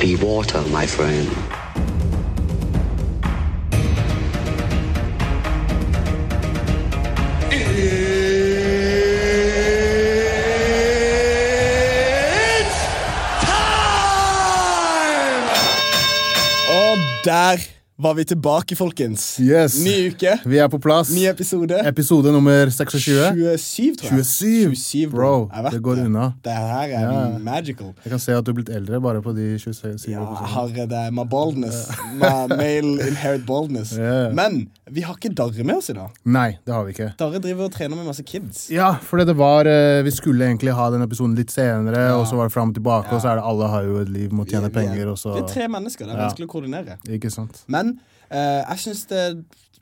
Be water, my friend. It's time! Og der var vi tilbake, folkens. Yes. Ny uke, Vi er på plass. ny episode. Episode nummer 26. 27, tror jeg. 27. 27 Bro, bro. det går unna. Det her er Ja. magical. Jeg kan se at du er blitt eldre bare på de 27 Ja, herre, det er my baldness. My male inherit baldness. Yeah. Men vi har ikke Darre med oss i dag. Nei, det har vi ikke. Darre driver og trener med masse kids. Ja, for det var eh, Vi skulle egentlig ha den episoden litt senere, og så var det fram og tilbake, og så er det alle har jo et liv, må tjene er- penger, og så Det er tre mennesker. Det er Ja. vanskelig å koordinere. Ikke sant? Men eh, jeg syns det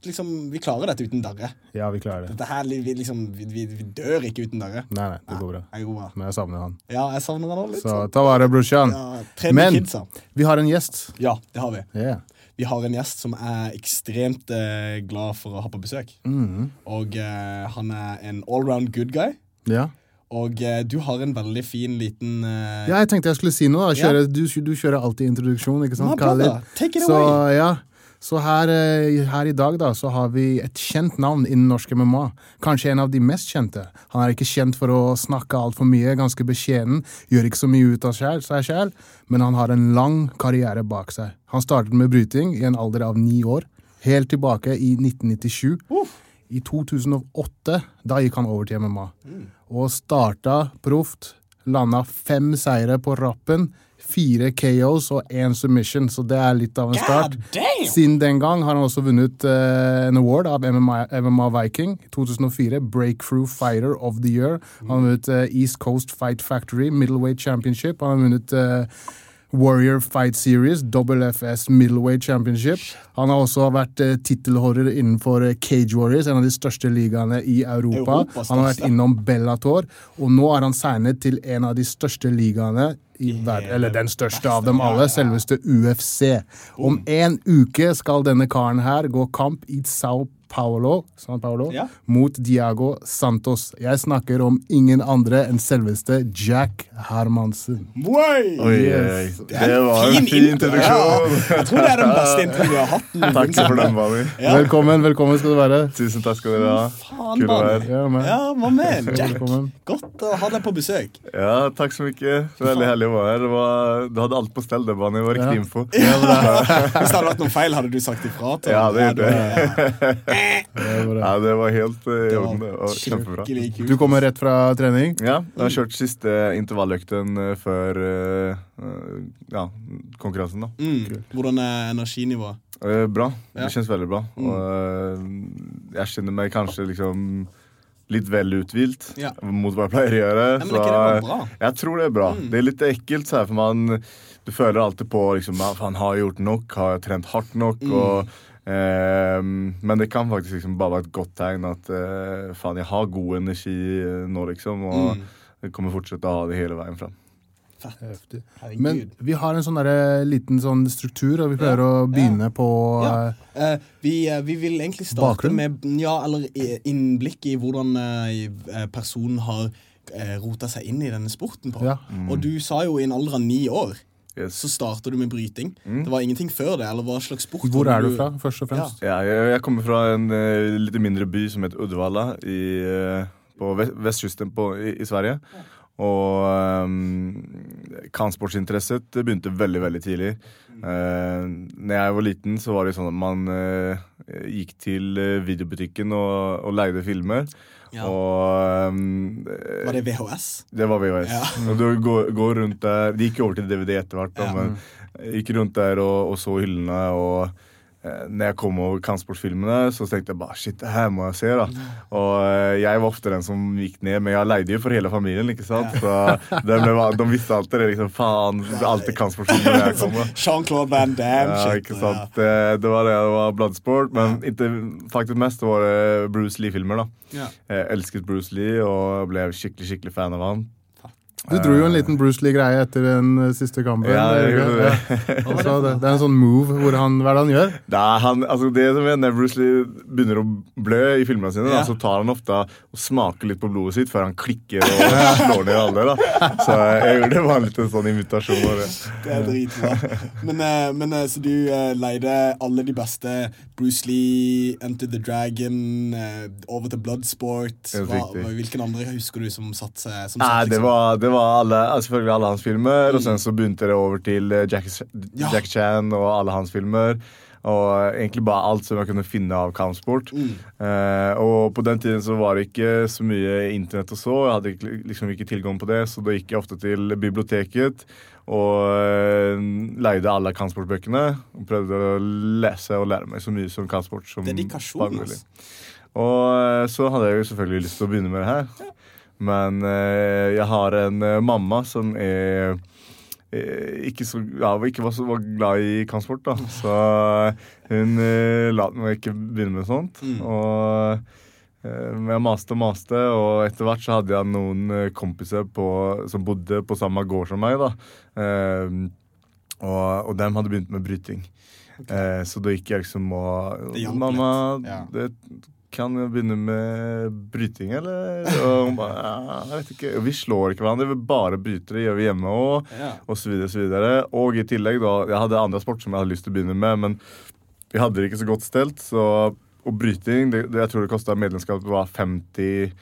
liksom Vi klarer dette uten Darre. Ja, vi klarer det. Dette her, vi, liksom, vi, vi, vi dør ikke uten Darre. Nei, nei, det går bra. Jeg går bra. Men jeg savner han. Ja, jeg savner han også litt. Så sånn. ta vare, brorsan. Ja, Men kidsa. vi har en gjest. Ja, det har vi. Yeah. Vi har en gjest som er ekstremt eh, glad for å ha på besøk. Mm. Og eh, han er en allround good guy. Ja. Og eh, du har en veldig fin liten eh, ja, jeg tenkte jeg skulle si noe. Da. ja. du, du kjører alltid introduksjon, ikke sant? Khalid? take it så. Ja. Så her, eh, her i dag da, så har vi et kjent navn innen norsk MMA. Kanskje en av de mest kjente. Han er ikke kjent for å snakke altfor mye, ganske beskjeden, gjør ikke så mye ut av seg selv, men han har en lang karriere bak seg. Han startet med bryting i en alder av ni år, helt tilbake i 1997. I 2008 da gikk han over til MMA, og starta proft. Landa fem seire på rappen, fire KOs og én submission, så det er litt av en start. Siden den gang har han også vunnet uh, en award av MMA, MMA Viking. 2004, Breakthrough Fighter of the Year. Han har vunnet uh, East Coast Fight Factory Middleweight Championship. Han har vunnet eh, Warrior Fight Series, WFS Middleweight Championship. Han har også vært eh, tittelholder innenfor eh, Cage Warriors, en av de største ligaene i Europa. Han har vært innom Bellator, og nå er han signet til en av de største ligaene i verden. Eller den største av dem alle, selveste UFC. Om en uke skal denne karen her gå kamp i Sao Paulo, San Paolo Ja. mot Diago Santos. Jeg snakker om ingen andre enn selveste Jack Hermansen. Oi! Oi, Yes. oi, det var en fin introduksjon. Ja. Jeg tror det er den beste introen vi har hatt. Takk for den, Bami. Ja. Velkommen, velkommen skal du være. Tusen takk skal dere ha. Faen, Kul å være. Ja, men. Ja, med Jack? Velkommen. Godt å ha deg på besøk. Ja, takk så mye. Veldig herlig å være her. Var, du hadde alt på stell, det, var riktig Ja. info. Hvis det hadde vært noen feil, hadde du sagt ifra til Ja, det gjorde jeg. Ja, det var helt eh, i orden. Kjempebra. Du kommer rett fra trening. Ja, jeg har kjørt siste intervalløkten eh, før eh, ja, konkurransen, da. Mm. Hvordan er energinivået? Eh, bra. Det kjennes veldig bra. Og eh, jeg kjenner meg kanskje liksom litt vel uthvilt Ja. mot hva jeg pleier å gjøre. Ja, men ikke det bra? jeg tror det er bra. Det er litt ekkelt, for man Du føler alltid på liksom, faen, Har jeg gjort nok? Har jeg trent hardt nok? Og, eh, men det kan faktisk liksom bare være et godt tegn at eh, faen, jeg har god energi eh, nå, liksom. Og jeg kommer fortsette å ha det hele veien fram. Men vi har en sånn derre liten sånn struktur, og vi pleier å begynne på Ja. eh, Eh, vi, eh, vi vil egentlig starte Bakgrunn? med ja, eller innblikk i hvordan eh, eh, personen har eh, rota seg inn i denne sporten på. Ja. Og du sa jo i en alder av ni år Yes. så starter du med bryting. Det var ingenting før det. eller hva slags sport Hvor er du fra, først og fremst? Ja, jeg, jeg kommer fra en uh, litt mindre by som heter Uddevalla i, uh, på vest, vestkysten på, i, i Sverige. Og um, kampsportsinteresset begynte veldig, veldig tidlig. Uh, når jeg var liten, så var det sånn at man uh, gikk til eh, videobutikken og, og leide filmer. Ja. Og um, Var det VHS? det var VHS. Ja. Og du går, går rundt der De gikk jo over til DVD etter hvert, Ja. men gikk rundt der og, og så hyllene og når jeg kom over kampsportfilmene, så tenkte jeg bare shit, det her må jeg se. da. Og eh, jeg var ofte den som gikk ned, men jeg leide jo for hele familien. ikke sant? Så de, ble, de visste alltid det. liksom, Faen, alltid kampsportfilmer når jeg kommer. Jean-Claude Van Damme. Ja, ikke sant. Det, det var det, det var Bloodsport, men ikke, faktisk mest var det Bruce Lee-filmer. da. Ja. Jeg elsket Bruce Lee og ble skikkelig skikkelig fan av han. Du dro jo en liten Bruce Lee-greie etter den eh, siste kampen. Ja, det, gjorde ja. Altså, det, det er en sånn move hvor han Hva er det han gjør? Nei, han, altså det som er Når Bruce Lee begynner å blø i filmene sine, da, så tar han ofte og smaker litt på blodet sitt før han klikker og slår ned alle. da. Så jeg gjorde det var en sånn invitasjon. det. Det er dritbra. Men, eh, men eh, så du leide alle de beste Bruce Lee, Enter the Dragon, over til Bloodsport. Hva, hvilken andre husker du som satt seg som Nei, satt, det liksom? var, det var alle, altså selvfølgelig alle hans filmer, og sen så begynte det over til Jack, Jackie, Ja. Chan og alle hans filmer. Og egentlig bare alt som jeg kunne finne av kampsport. Eh, og på den tiden så var det ikke så mye internett og så. Jeg hadde ikke, liksom ikke tilgang på det, så da gikk jeg ofte til biblioteket og eh, leide alle kampsportbøkene. Og prøvde å lese og lære meg så mye som kampsport som Dedikasjon, bare mulig. ass. Og eh, så hadde jeg jo selvfølgelig lyst til å begynne med det her. Men eh, jeg har en eh, mamma som er eh, ikke, så, ja, ikke var så var glad i kampsport, da. Så hun la meg ikke begynne med sånt. Og eh, jeg maste og maste, og etter hvert så hadde jeg noen kompiser på, som bodde på samme gård som meg. da. Og, og dem hadde begynt med bryting. Eh, så da gikk jeg liksom og Mamma, ja. det, kan jeg begynne med bryting, eller? Og hun bare jeg vet ikke. Vi slår ikke hverandre, vi bare bryter. Det gjør vi hjemme òg. Ja. Og så videre, og så. Og i tillegg, da Jeg hadde andre sport som jeg hadde lyst til å begynne med, men vi hadde det ikke så godt stelt. Så, og bryting det, det, Jeg tror det kosta medlemskapet var 50,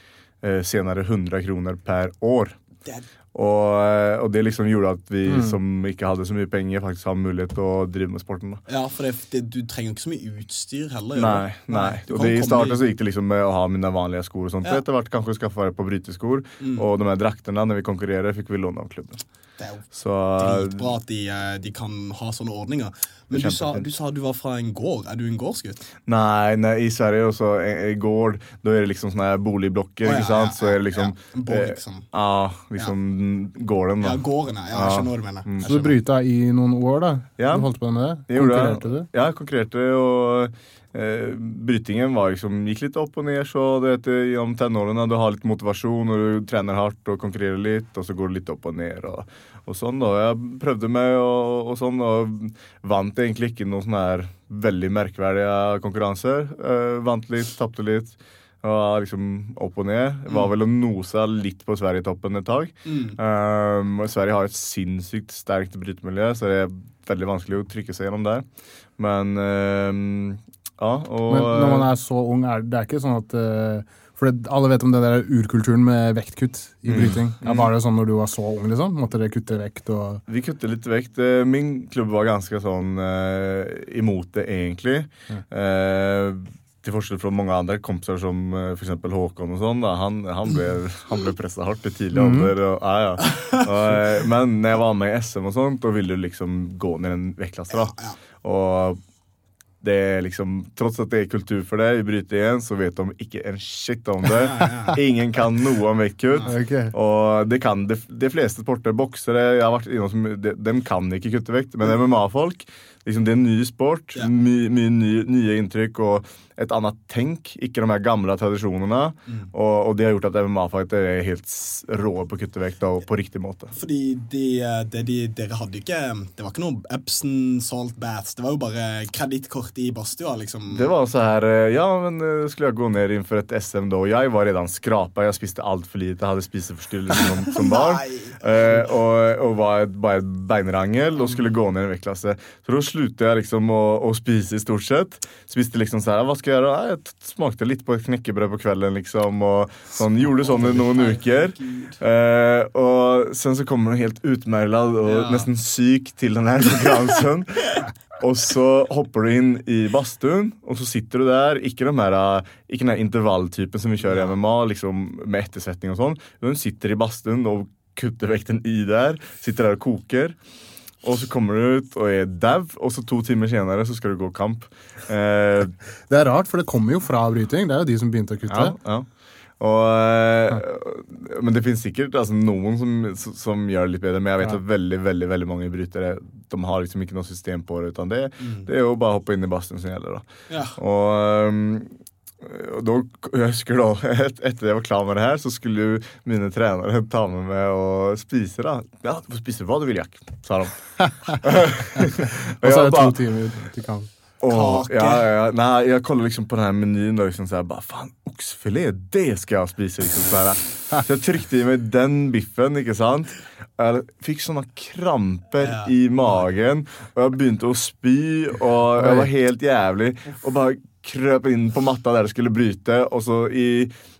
eh, senere 100 kroner per år. Det er Og, eh, og det liksom gjorde at vi som ikke hadde så mye penger, faktisk hadde mulighet til å drive med sporten. da Ja, for det, det, du trenger ikke så mye utstyr heller. Nei, nei. Og det, I starten så gikk det liksom med å ha mine vanlige sko. og sånt Ja. Etter hvert kanskje skaffe på brytesko. Og de her draktene når vi konkurrerer, fikk vi låne av klubben. Det er jo Så dritbra at de, eh, de kan ha sånne ordninger. Men du sa, du sa du var fra en gård. Er du en gårdsgutt? Nei, nei, i Sverige også, i gård, da er det liksom sånne boligblokker, oh, ja, ikke sant? ja, Så er det liksom ja. En borg, eh, liksom. Ja, liksom gården, da. Ja, gården, ja. ja. Jeg skjønner hva du mener. Mm. Så du bryta i noen år, da? Ja. Du holdt på med det. Konkurrerte du? Ja, konkurrerte, og eh, brytingen var liksom, gikk litt opp og ned. Så du vet, gjennom tenårene du har litt motivasjon, og du trener hardt og konkurrerer litt, og så går det litt opp og ned. og, og sånn da. Jeg prøvde meg og, og sånn, og vant egentlig ikke noen sånne her veldig merkverdige konkurranser. Eh, vant litt, tapte litt. Og liksom opp og ned. Var vel og nosa litt på Sverigetoppen et tak. Um, og Sverige har et sinnssykt sterkt brytemiljø, så det er veldig vanskelig å trykke seg gjennom der. Men um, ja, og Men når man er så ung, er det er ikke sånn at uh, For det, alle vet om det der urkulturen med vektkutt i Mm. bryting. Ja, var det sånn når du var så ung, liksom? Måtte dere kutte vekt og Vi kutter litt vekt. Eh, Min klubb var ganske sånn uh, imot det, egentlig. Eh, til forskjell fra mange andre kompiser som For f.eks. Håkon og sånn. Han, han ble, han ble pressa hardt i tidlig alder. Og, ja, ja. Og, eh, men når jeg var med i SM, og sånt, da ville du liksom gå ned en vektklasse. da. Og det er liksom, Tross at det er kultur for det i igjen så vet de ikke en shit om det. Ingen kan noe om vektkutt. Og det kan de, de fleste sporter. Boksere jeg har vært innom, de, de kan ikke kutte vekt, men MMA-folk liksom, Det er en ny sport. Ja. Mye my, nye, nye inntrykk og et annet tenk. Ikke de her gamle tradisjonene. Og, og det har gjort at MMA-fighter er helt rå på å kutte vekt og på riktig måte. Fordi de, de, det de, dere hadde ikke Det var ikke noe Epson salt baths. Det var jo bare kredittkort i badstua, liksom. Det var så her eh, Ja, men eh, skulle jeg gå ned innenfor et SM da? Og jeg var redan skrapa. Jeg spiste altfor lite. Hadde spiseforstyrrelse som, som barn. Eh, og, og var et, bare beinrangel og skulle gå ned en vektklasse. Så da sluttet jeg liksom å, spise i stort sett. Spiste liksom så her, Hva skal jeg gjøre? Jeg smakte litt på et knekkebrød på kvelden, liksom. Og sånn, gjorde sånn i noen uker. Eh, og sen så kommer du helt utmerglad og Ja. nesten syk til den her konkurransen. Og så hopper du inn i badstuen, og så sitter du der. Ikke den, her, ikke den her intervalltypen som vi kjører i MMA, liksom med ettersetning og sånn. Hun sitter i badstuen og kutter vekten i der. Sitter der og koker. Og så kommer du ut og er dau, og så to timer senere så skal du gå kamp. Eh, Det er rart, for det kommer jo fra avbryting. Det er jo de som begynte å kutte. ja, ja. Og, eh, men det finnes sikkert altså, noen som, som gjør det litt bedre. Men jeg vet at veldig veldig, veldig mange brytere De har liksom ikke noe system på det. Utan det, det er jo bare å hoppe inn i badstuen som gjelder. da Ja. Og, um, og da, jeg husker da, et, etter jeg var klar med det her, så skulle jo mine trenere ta med meg og spise. da Ja, du får spise hva du vil, Jack, sa de. Og så er det to timer til kamp. Kake. ja, ja. Nei, jeg kollet liksom på den her menyn og liksom så jeg bare Faen, oksefilet, det skal jeg spise. Liksom, så, jeg, så jeg trykte i meg den biffen, ikke sant? Jeg fikk sånne kramper Ja. i magen, og jeg begynte å spy, og jeg var helt jævlig. Og bare krøp inn på matta der jeg skulle bryte, og så i,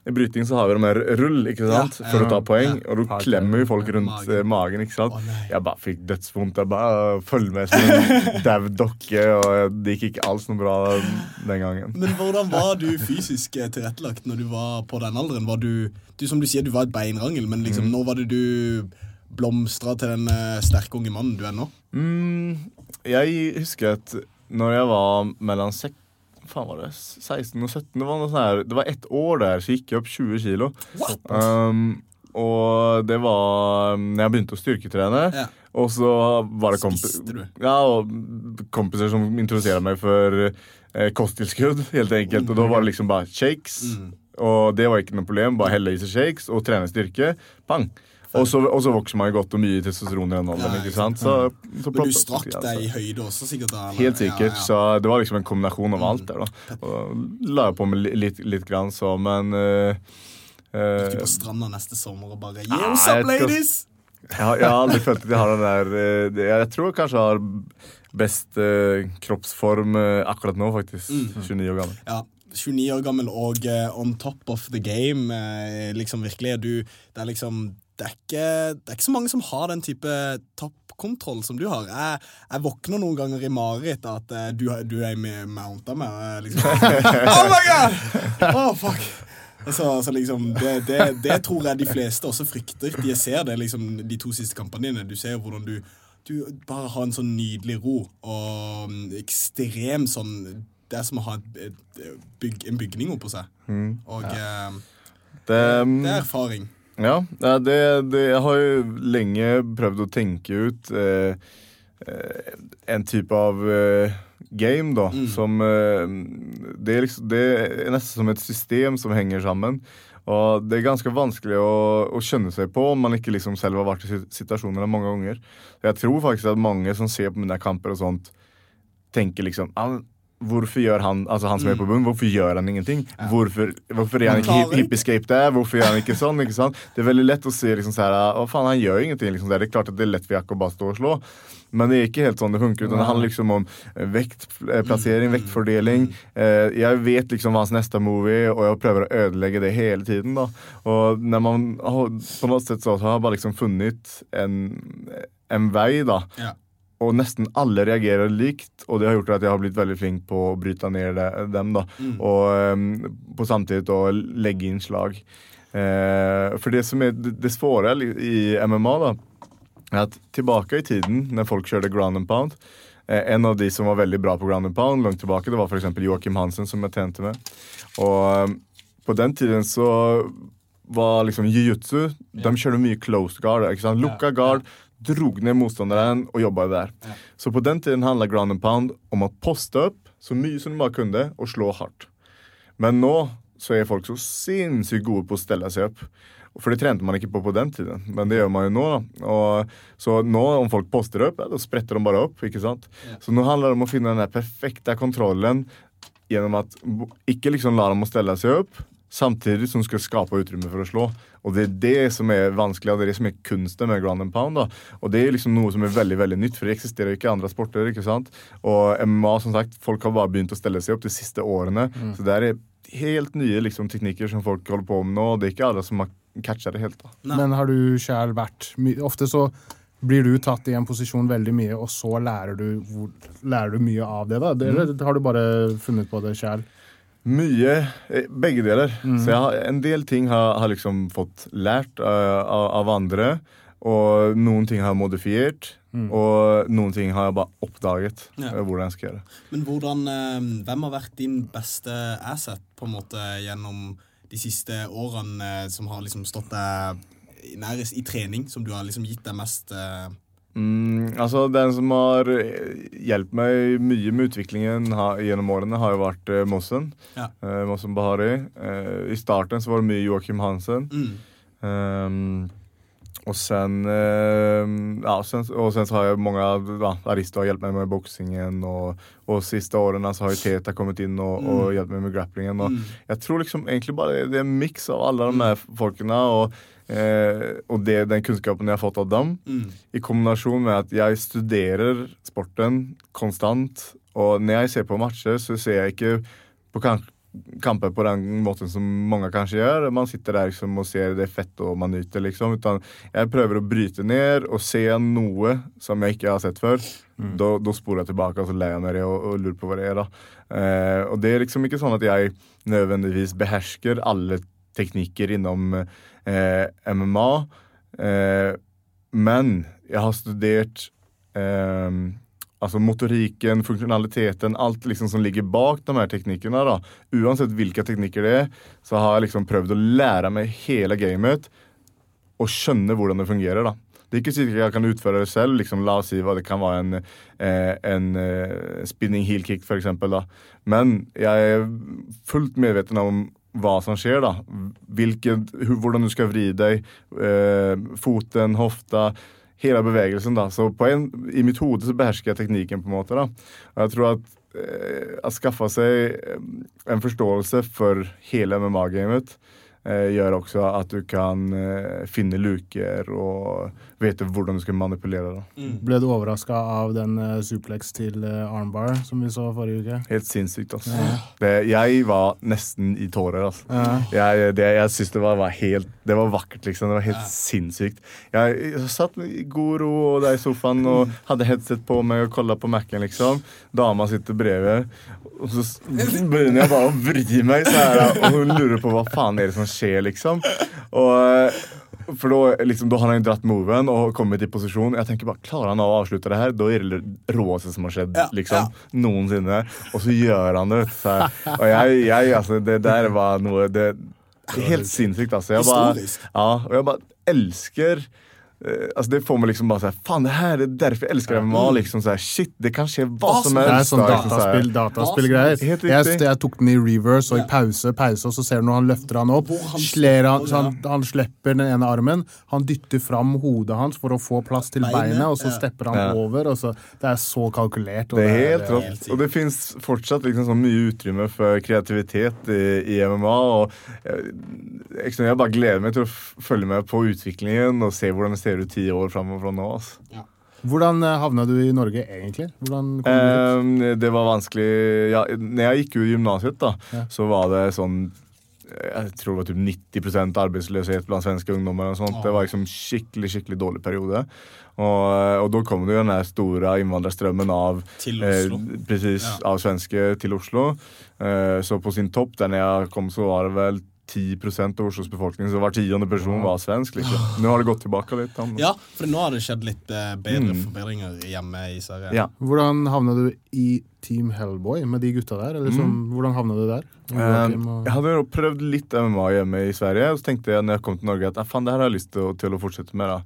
i bryting så har vi de her rull, ikke sant? Ja, For å ta poeng, ja. og du klemmer jo folk rundt Magen. eh, magen, ikke sant? Å. Jeg bare fikk dødsvondt. Jeg bare følger med som en dau dokke, og det gikk ikke alls noe bra den gangen. Men hvordan var du fysisk eh, tilrettelagt når du var på den alderen? Var du, du Som du sier, du var et beinrangel, men Mm. liksom, når var det du blomstra til den eh, sterke unge mannen du er nå? Mm, jeg husker at når jeg var mellom sek faen var det, 16 og 17 Det var, sånn her, det var ett år der, så gikk jeg opp 20 kilo. Um, og det var når jeg begynte å styrketrene. Ja. Og så var det kompiser ja, kompiser som introduserte meg for eh, kosttilskudd, helt enkelt. Og da var det liksom bare shakes. Mm. Og det var ikke noe problem. Bare helle i seg shakes og trene styrke. Pang! Og så, vokser man jo godt og mye testosteron i den alderen. Ikke ikke sant? Så, så Men du strakk deg i høyde også, sikkert? da? eller? Helt sikkert. Så det var liksom en kombinasjon av alt der. da Og la jeg på li- litt, litt grann så, men uh, eh, Gikk på stranda neste sommer og bare Yo, up, ladies? jeg, har, jeg har aldri følt at jeg har den der eh, Jeg tror jeg kanskje har best eh, kroppsform eh, akkurat nå, faktisk. Mm. 29 år gammel. Ja, 29 år gammel og eh, on top of the game. eh, liksom virkelig. Du, det er liksom det er, ikke, det er ikke så mange som har den type toppkontroll som du har. Jeg, jeg våkner noen ganger i mareritt av at eh, du, du er med mounta med. jeg Liksom, oh my god! Oh, fuck! Så, så liksom, det, det, det tror jeg de fleste også frykter. De ser det liksom de to siste kampene dine. Du ser hvordan du du bare har en sånn nydelig ro og mm, ekstrem sånn Det er som å ha et, et, bygg, en bygning oppå seg. Og eh, Det, mm, det er erfaring. Ja, det, det, jeg har jo lenge prøvd å tenke ut eh, eh, en type av eh, game, da, som eh, det, er liksom, det er nesten som et system som henger sammen. Og det er ganske vanskelig å, å skjønne seg på om man ikke liksom selv har vært i sit- situasjoner mange ganger. Jeg tror faktisk at mange som ser på mine kamper og sånt, tenker liksom ah, Hvorfor gjør han altså han som er på bunnen, hvorfor gjør han ingenting? Hvorfor, hvorfor er han ikke hippiescape der? Hvorfor gjør han ikke sånn? ikke sant? Det er veldig lett å si liksom sånn her, å faen, han gjør ingenting. liksom Det er klart at det er lett for Jakob bare stå og slå. Men det er ikke helt sånn det funker. utan Det handler liksom om eh, vektplassering, vektfordeling. Eh, Jeg vet liksom hva hans neste movie, er, og jeg prøver å ødelegge det hele tiden. da. Og når man har- på noe sett så har jeg bare liksom funnet en, en vei, da. Ja. Og nesten alle reagerer likt, og det har gjort at jeg har blitt veldig flink på å bryte ned dem. da. Og um, på samtidig å legge inn slag. Eh, for det som er det, svåre i MMA, da, er at tilbake i tiden, når folk kjørte ground and pound eh, En av de som var veldig bra på ground and pound, langt tilbake, det var f.eks. Joakim Hansen, som jeg tjente med. Og um, på den tiden så var liksom jiu-jitsu De kjørte mye closed guard. ikke sant? Lukka guard, drog ned motstanderen og jobba der. Så på den tiden handla ground and pound om å poste opp så mye som du bare kunne, og slå hardt. Men nå så er folk så sinnssykt gode på å stelle seg opp. For det trente man ikke på på den tiden, men det gjør man jo nå. Og, så nå, om folk poster opp, ja, da spretter de bare opp. ikke sant? Så nå handler det om å finne den perfekte kontrollen gjennom at ikke liksom la dem å stelle seg opp, samtidig som du skal skape utrymme for å slå. Og det er det som er vanskelig, og det er det som er kunsten med ground and pound. da. Og det er liksom noe som er veldig veldig nytt, for det eksisterer jo ikke i andre sporter. ikke sant? Og MMA, som sagt, folk har bare begynt å stelle seg opp de siste årene. Så det er helt nye liksom, teknikker som folk holder på med nå, og det er ikke alle som har catcha det helt. da. Nei. Men har du sjæl vært Ofte så blir du tatt i en posisjon veldig mye, og så lærer du, lærer du mye av det. da? Eller Eller har du bare funnet på det sjæl? Mye. eh, Begge deler. Så jeg har, en del ting har, har liksom fått lært uh, av, av andre. Og noen ting har jeg modifiert. Og noen ting har jeg bare oppdaget Ja. eh, hvordan jeg skal gjøre. Men hvordan, uh, hvem har vært din beste asset på en måte gjennom de siste årene som har liksom stått deg nærest i trening, som du har liksom gitt deg mest eh, Mm, altså Den som har eh, hjulpet meg mye med utviklingen ha, gjennom årene, har jo vært eh, Mossen. Ja. Eh, Mossen Bahari. Eh, I starten så var det mye Joakim Hansen. mm. Ehm, och sen, ehm, ja, sen, og sen så har jeg mange ja, arister har hjulpet meg med boksingen. Og, og siste årene så har jo Teta kommet inn og, mm. og hjulpet meg med grapplingen. Og Jeg tror liksom egentlig bare det er en mix av alle de her folkene. och, eh, og det, den kunnskapen jeg har fått av dem Mm. i kombinasjon med at jeg studerer sporten konstant. Og når jeg ser på matcher, så ser jeg ikke på kamp, kamper på den måten som mange kanskje gjør. Man sitter der liksom og ser det fett og man nyter, liksom. Utan jeg prøver å bryte ned og se noe som jeg ikke har sett før. Da, da sporer jeg tilbake og så ler jeg det og, og lurer på hva det er. da. Eh, og det er liksom ikke sånn at jeg nødvendigvis behersker alle teknikker innom eh, MMA. Eh, men jeg har studert eh, altså motorikken, funksjonaliteten, alt liksom som ligger bak de her teknikkene. da. Uansett hvilke teknikker det er, så har jeg liksom prøvd å lære meg hele gamet og skjønne hvordan det fungerer. da. Det er ikke sikkert jeg kan utføre det selv. liksom La oss si hva det kan være en, eh, en eh, spinning heel kick, eksempel. Men jeg er fullt medveten om hva som skjer. da. Hvilket, hvordan du skal vri deg. Eh, foten, hofta. Hele bevegelsen. da. Så en, I mitt hode så behersker jeg teknikken. på en måte da. Og jeg tror at eh, å skaffe seg eh, en forståelse for hele MMA-gamet gjør også at du kan eh, finne luker og vite hvordan du skal manipulere. Mm. Ble du overraska av den uh, suplex til eh, armbar som vi så forrige uke? Helt sinnssykt. altså. Det, jeg var nesten i tårer. altså. Ja. Jeg, det, jeg syns det var, var helt Det var vakkert, liksom. Det var helt sinnssykt. Jeg, jeg satt i god ro og der i sofaen og hadde headset på meg og kolla på Mac-en, liksom. Dama sitter brevet, og så begynner jeg bare å vri meg, så her, og hun lurer på hva faen er det som skjer, liksom. Og for da, liksom, da har han dratt moven og kommet i posisjon. Jeg tenker bare, Klarer han å avslutte det her? Da er det råeste som har skjedd liksom, noensinne. Og så gjør han det. Så, og jeg, jeg, altså, det der var noe det, Helt sinnssykt, altså. Jeg bare, ja, og jeg bare elsker eh, altså Det får meg liksom bare sånn fan det her er derfor jeg elsker MMA. Liksom, så shit, det kan skje hva som helst. Det er sånn liksom, dataspill, dataspillgreier. Jeg, jeg tok den i reverse og i pause, pause, og så ser du når han løfter han opp. Han han, så han, slipper den ene armen. Han dytter fram hodet hans for å få plass til Beinet, og så stepper han Ja. over. Så, det er så kalkulert. Det er helt rått. Og det fins fortsatt liksom så mye utrymme for kreativitet i, i MMA. Og eh, jeg, jeg bare gleder meg til å følge med på utviklingen og se hvordan det ser ut ti år framover fra nå. Altså. Hvordan eh, havna du i Norge, egentlig? Kom du hit? Eh, det var vanskelig ja, Når jeg gikk ut gymnaset, da, Ja. så var det sånn jeg tror det var typ 90% arbeidsløshet blant svenske ungdommer. og sånt. Det var liksom skikkelig skikkelig dårlig periode. Og, og da kom det jo den der store innvandrerstrømmen av. Eh, precis, Ja. av svenske til Oslo. Eh, så på sin topp, der jeg kom, så var det vel 10% av Oslos befolkning, så hver tiende person var svensk. liksom. Nå har det gått tilbake litt. Han. Ja, for nå har det skjedd litt eh, bedre Mm. forbedringer hjemme i Sverige. Ja. Hvordan havna du i Team Hellboy med de gutta der? Eller liksom, Hvordan havna du der? Eh, jeg hadde jo prøvd litt MMA hjemme i Sverige, og så tenkte jeg når jeg kom til Norge at ah, faen, det her har jeg lyst til å, til å fortsette med. da.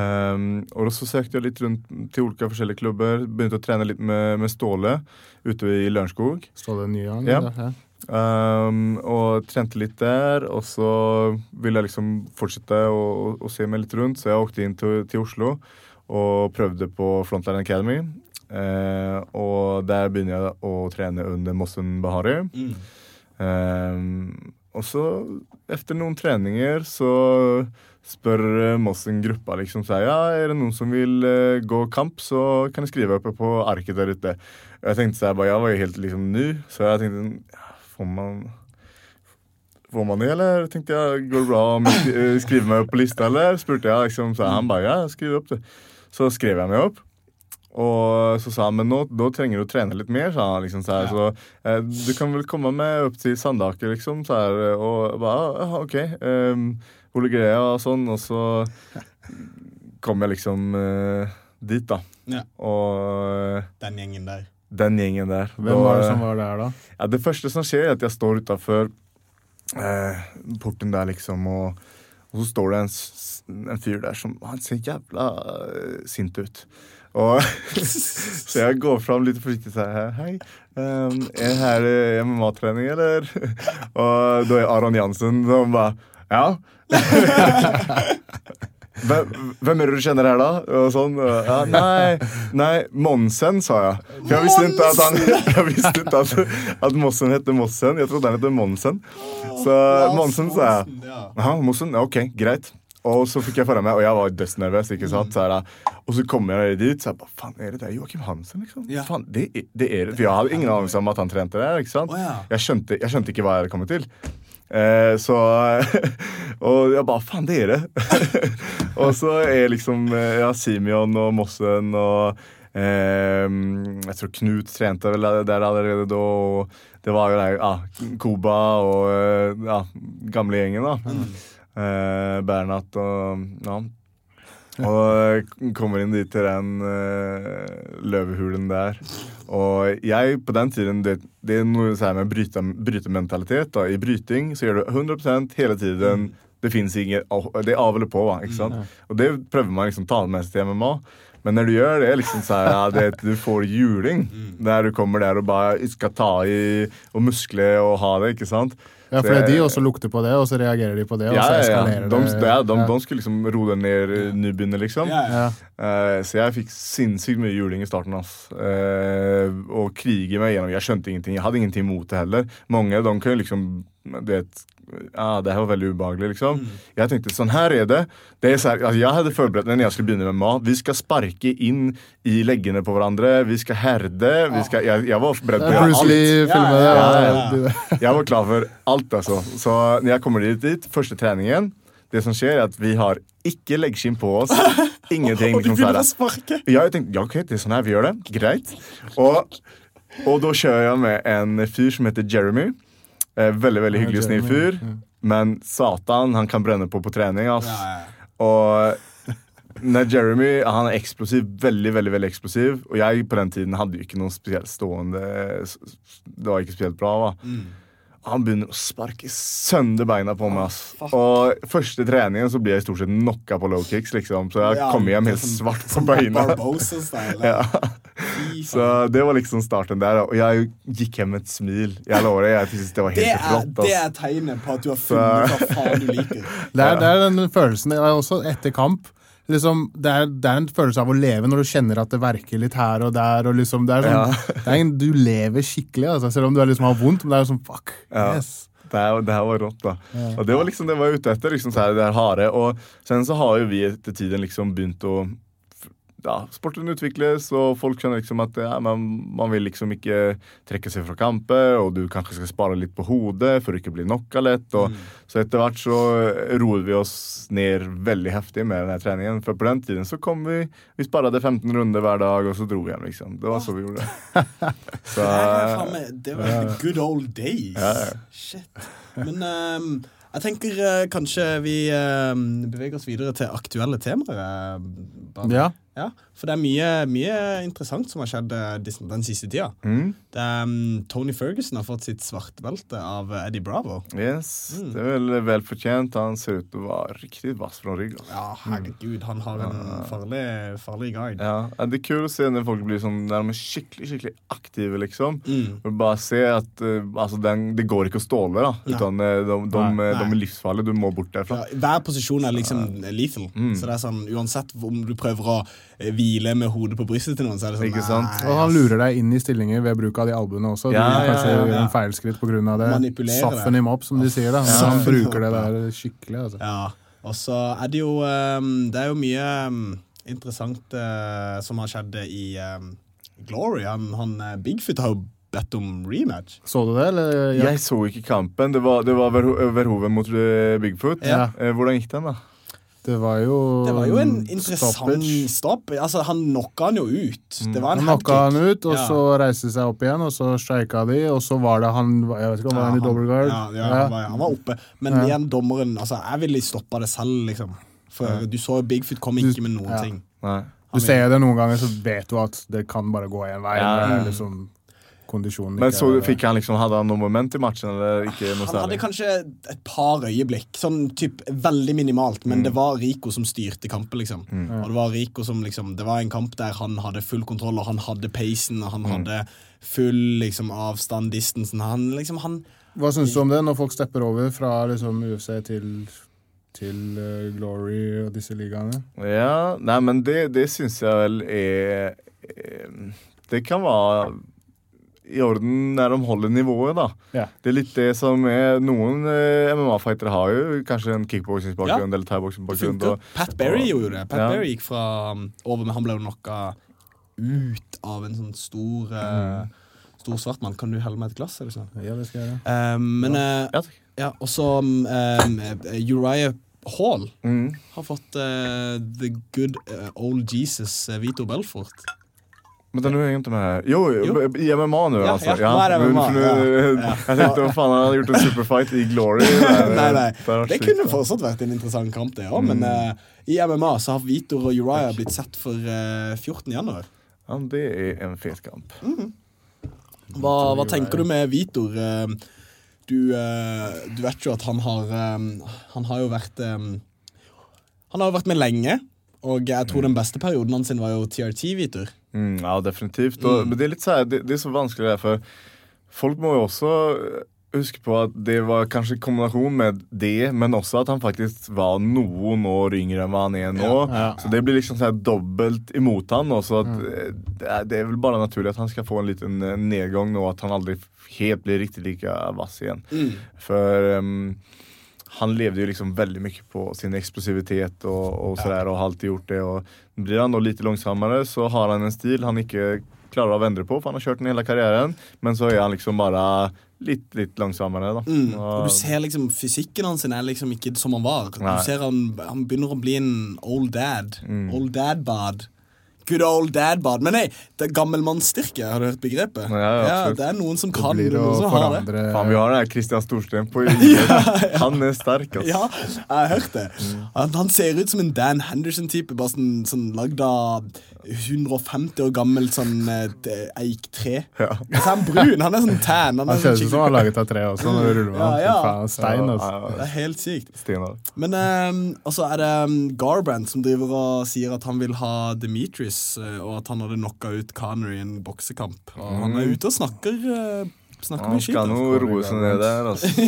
Um, og så søkte jeg litt rundt til ulike forskjellige klubber. Begynte å trene litt med, med Ståle ute i Lørenskog. Ståle Nyang? Ja. eller? ja. Um, og trente litt der. Og så ville jeg liksom fortsette å, å, å se meg litt rundt, så jeg åkte inn til, til Oslo og prøvde på Frontline Academy. Uh, og der begynner jeg å trene under Mossen Bahari. Mm. Um, og så, etter noen treninger, så spør Mossen gruppa liksom så ja, er det noen som vil uh, gå kamp, så kan jeg skrive oppe på arket der ute. Og jeg tenkte så jeg bare, jeg var jo helt liksom ny, så jeg tenkte ja, får man Får man det, eller? tenkte jeg, Går det bra om jeg eh, skriver meg opp på lista, eller? spurte jeg. liksom, så Han bare ja, skriv opp, du. Så skrev jeg meg opp. Og så sa han men nå da trenger du å trene litt mer. sa han liksom så her, så eh, Du kan vel komme med opp til Sandaker, liksom. Så her, og bare ja, OK. Um, hvor Greia det, og sånn. Og så kom jeg liksom eh, dit, da. Ja. Og Den gjengen der. Den gjengen der. Hvem var det som var der, da? Ja, det første som skjer, er at jeg står utafor eh, porten der, liksom, og, og så står det en, en fyr der som Han ser jævla uh, sint ut. Og Så jeg går fram litt forsiktig og sier hei. Um, er her eh, MMA-trening, eller? Og da er Aron Jansen som bare Ja. Hvem, hvem er det du kjenner her, da? Sånn, ja, nei, nei, Monsen, sa jeg. For jeg visste ikke at, han, jeg visste ikke at, at Mossen heter Mossen. Jeg trodde han het Monsen. Så Monsen, sa jeg. Ja, Mossen, ja, ok, greit. Og så fikk jeg foran meg, og jeg var dødsnervøs. ikke sant? Så er og så kommer jeg dit, så jeg bare Faen, er det det? Joakim Hansen, liksom? Ja. Faen, det, det er det. For jeg hadde ingen anelse om at han trente der. ikke sant? Jeg, skjønte, jeg skjønte ikke hva jeg hadde kommet til. Eh, så Og jeg bare Faen, det er det! og så er liksom eh, ja, Simeon og Mossen og eh, Jeg tror Knut trente vel der allerede da. Og det var jo der, ja, Koba og eh, ja, gamle gjengen, da. Eh, Bernat og ja. Og jeg kommer inn dit til den eh, løvehulen der. Og jeg, på den tiden Det, det er noe så med bryte, brytementalitet. da. I bryting så gjør du 100% hele tiden. Det fins ingen Det er av eller på. Ikke sant? Og det prøver man liksom ta med seg til MMA. Men når du gjør det, liksom så her, ja, det, du får juling. Der du kommer der og bare skal ta i og muskle og ha det. ikke sant? Ja, for Det- de også lukter på det, og så reagerer de på det, og ja, så ja, ja. eskalerer De, det. ja, de, Ja. de skulle liksom roe det ned nubbene, liksom. Ja, ja. Ja. Eh, så jeg fikk sinnssykt mye juling i starten. ass. Uh, og krige meg gjennom. Jeg skjønte ingenting. Jeg hadde ingenting imot det heller. Mange de kunne liksom du ja, Det her var veldig ubehagelig, liksom. Jeg tenkte sånn her er det. det er særlig, altså, jeg hadde forberedt meg når jeg skulle begynne med mat. Vi skal sparke inn i leggene på hverandre. Vi skal herde. Vi skal, jeg, jeg var forberedt på alt. Lee-filmer. Ja, Ja. Jeg var klar for alt, altså. Så når jeg kommer dit, dit første treningen Det som skjer, er at vi har ikke leggskinn på oss. Ingenting. Og du begynner å sparke. Ja, jeg tenkte, ja, ok, det er sånn her vi gjør det. Greit. Og, og da kjører jeg med en fyr som heter Jeremy. Eh, veldig veldig hyggelig og snill fyr. Men satan, han kan brenne på på trening. ass. Og Nei, Jeremy han er eksplosiv, veldig veldig, veldig eksplosiv. Og jeg på den tiden hadde jo ikke noe spesielt stående Det var ikke spesielt bra. da Mm. Han begynner å sparke sønder beina på meg. ass. Og første treningen så blir jeg stort sett knocka på low kicks. liksom Så jeg Ja, kommer hjem helt sånn- svart på sånn beina. Barbosa-style. Ja. Så det var liksom starten der. Og jeg gikk hjem med et smil. Jeg lover deg, jeg synes det var Det helt er, rått. det ass. er tegnet på at du har funnet hva faen du liker. Det er, det er den følelsen det er også etter kamp. Liksom, det, er, det er en følelse av å leve når du kjenner at det verker litt her og der. Og liksom, det er sånn, det er en, du lever skikkelig, altså, selv om du liksom har vondt. Men det er jo sånn fuck. Ja. Yes. Det her, det her var rått, da. Og det var liksom det jeg var ute etter. liksom så her, det her harde. Og sen så har jo vi etter tiden liksom begynt å ja, Sporten utvikles, og folk skjønner liksom at ja, man, man vil liksom ikke trekke seg fra kamper, og du kanskje skal spare litt på hodet for å ikke bli knocka lett. Og, Så etter hvert så roet vi oss ned veldig heftig med den treningen. For på den tiden så kom vi Vi sparade 15 runder hver dag, og så dro vi hjem, liksom. Det var så vi gjorde det. Så, Det var good old days. Ja, ja. Shit. Men um, jeg tenker uh, kanskje vi uh, beveger oss videre til aktuelle temaer. Uh, bare. Ja. Ja, for det er mye, mye interessant som har skjedd eh, den siste tida. mm, Det er, um, Tony Ferguson har fått sitt svartbelte av Eddie Bravo. yes, Mm. det er vel velfortjent. Han ser ut til å være riktig vass fra rygg. Altså. Ja, herregud, han har en farlig, farlig guide. Ja, Det er kult å se når folk blir sånn er skikkelig skikkelig aktive, liksom. Mm. Og bare se at uh, altså, den, det går ikke å ståle, da. Utan de, de, de, de er livsfarlige. Du må bort derfra. Ja, hver posisjon er liksom lethal. Mm. Så det er sånn, Uansett om du prøver å eh, hvile med hodet på brystet til noen, så er det sånn Ikke sant? nei, Og han lurer deg inn i stillinger ved bruk av de albuene også. Ja, du ja, kanskje ja, ja. en feilskritt pga. det. av det. Soften him up, som de sier. da. Ja. Han bruker det der skikkelig. altså. Ja, og så er det jo ehm, Det er jo mye ehm, interessant eh, som har skjedd i ehm, Glory. Han, han eh, Bigfoot har jo bedt om rematch. Så du det, eller? Ja. Jeg så ikke kampen. Det var, det var Verhoven mot eh, Bigfoot. Ja. Eh, hvordan gikk den, da? Det var jo Det var jo en interessant stoppage. stopp. Altså, han knocka han jo ut. Det var en Han knocka han ut, og Ja. så reiste seg opp igjen, og så streika de, og så var det han Jeg vet ikke om Ja, var han i double guard. Ja, ja, Han, var, han var oppe. Men Ja. igjen, dommeren altså, Jeg ville stoppa det selv, liksom. For du så jo Bigfoot kom ikke med noen Ja. ting. Nei. Du ser det noen ganger, så vet du at det kan bare gå én vei. Ja. når liksom kondisjonen Men så fikk han liksom, hadde han noe moment i matchen, eller ikke noe Han hadde kanskje et par øyeblikk, sånn typ veldig minimalt, men det var Rico som styrte kampen, liksom. Og det var Rico som liksom Det var en kamp der han hadde full kontroll, og han hadde peisen, og han hadde full liksom avstand, distansen. Han liksom Han Hva syns du om det, når folk stepper over fra liksom UFC til, til uh, Glory og disse ligaene? Ja, nei, men det, det syns jeg vel er eh, Det kan være i orden når de holder nivået, da. Ja. Det er litt det som er Noen eh, MMA-fightere har jo kanskje en kickboksingsbakgrunn eller thaiboksingsbakgrunn. Pat Berry og- gjorde det. Pat Ja. Berry gikk fra um, over, med han ble jo knocka ut av en sånn stor uh, Stor svart mann. Kan du helle meg et glass? Eller sånn? Ja, det skal jeg gjøre. Um, men eh, Ja, ja, og så um, um, Uriah Hall Mm. har fått eh, The Good eh, Old Jesus Vito Belfort. Men den er jo med. Jo, Jo. i MMA nå, Ja, altså. ja, er MMA, ja. Jeg tenkte hva faen, han hadde gjort en superfight i Glory. nei, nei. Det, kunne fortsatt vært en interessant kamp, det òg, men uh, i MMA så har Vitor og Uriah blitt sett for uh, 14. januar. Ja, det er en fet kamp. Hva, hva tenker du med Vitor? Uh, Du, eh, du vet jo at han har um, Han har jo vært um, Han har jo vært med lenge, og jeg tror den beste perioden hans var jo TRT-Vitor. Mm, ja, definitivt. Og, Men det er litt så det, det er så vanskelig det for folk må jo også eh, huske på at det var kanskje en kombinasjon med det, men også at han faktisk var noen år yngre enn hva han er nå. Ja. Så det blir liksom så dobbelt imot han. Også at mm. det, er, det er vel bare naturlig at han skal få en liten eh, nedgang nå, at han aldri helt blir riktig like vass igjen. For ehm, han levde jo liksom veldig mye på sin eksplosivitet og, og sådär, og har alltid gjort det. Og blir han da litt langsommere, så har han en stil han ikke klarer å vende på, for han har kjørt den hele karrieren. Men så er han liksom bare litt, litt langsommere, da. Mm. Og du ser liksom Fysikken hans er liksom ikke som han var. Nei. Du ser han, han begynner å bli en old dad. Mm. Old dad bod. Good old dad bod. Men nei, det er gammelmannsstyrke. Har du hørt begrepet? Ja, ja, det er noen som Det kan å noen som har det. Faen, vi har det her Christian Storsten på. Han er sterk, ass. Ja, jeg har hørt det. Han, han ser ut som en Dan Henderson-type, bare sånn, sånn lagd av 150 år gammelt sånn eh, eiktre. Ja. Altså, han er brun. Han er sånn tan. Han Han sånn ut som han er laget av tre også, når du ruller med Ja, ja. Faen, Stein, Ja, altså. ja, Det er helt sykt. Stenar. Men um, Og så er det um, Garbrandt som driver og sier at han vil ha Demetrius, eh, og at han hadde knocka ut Connery i en boksekamp. Og han er ute og snakker, snakker ja, Han skal altså. nå roe seg ned der, altså.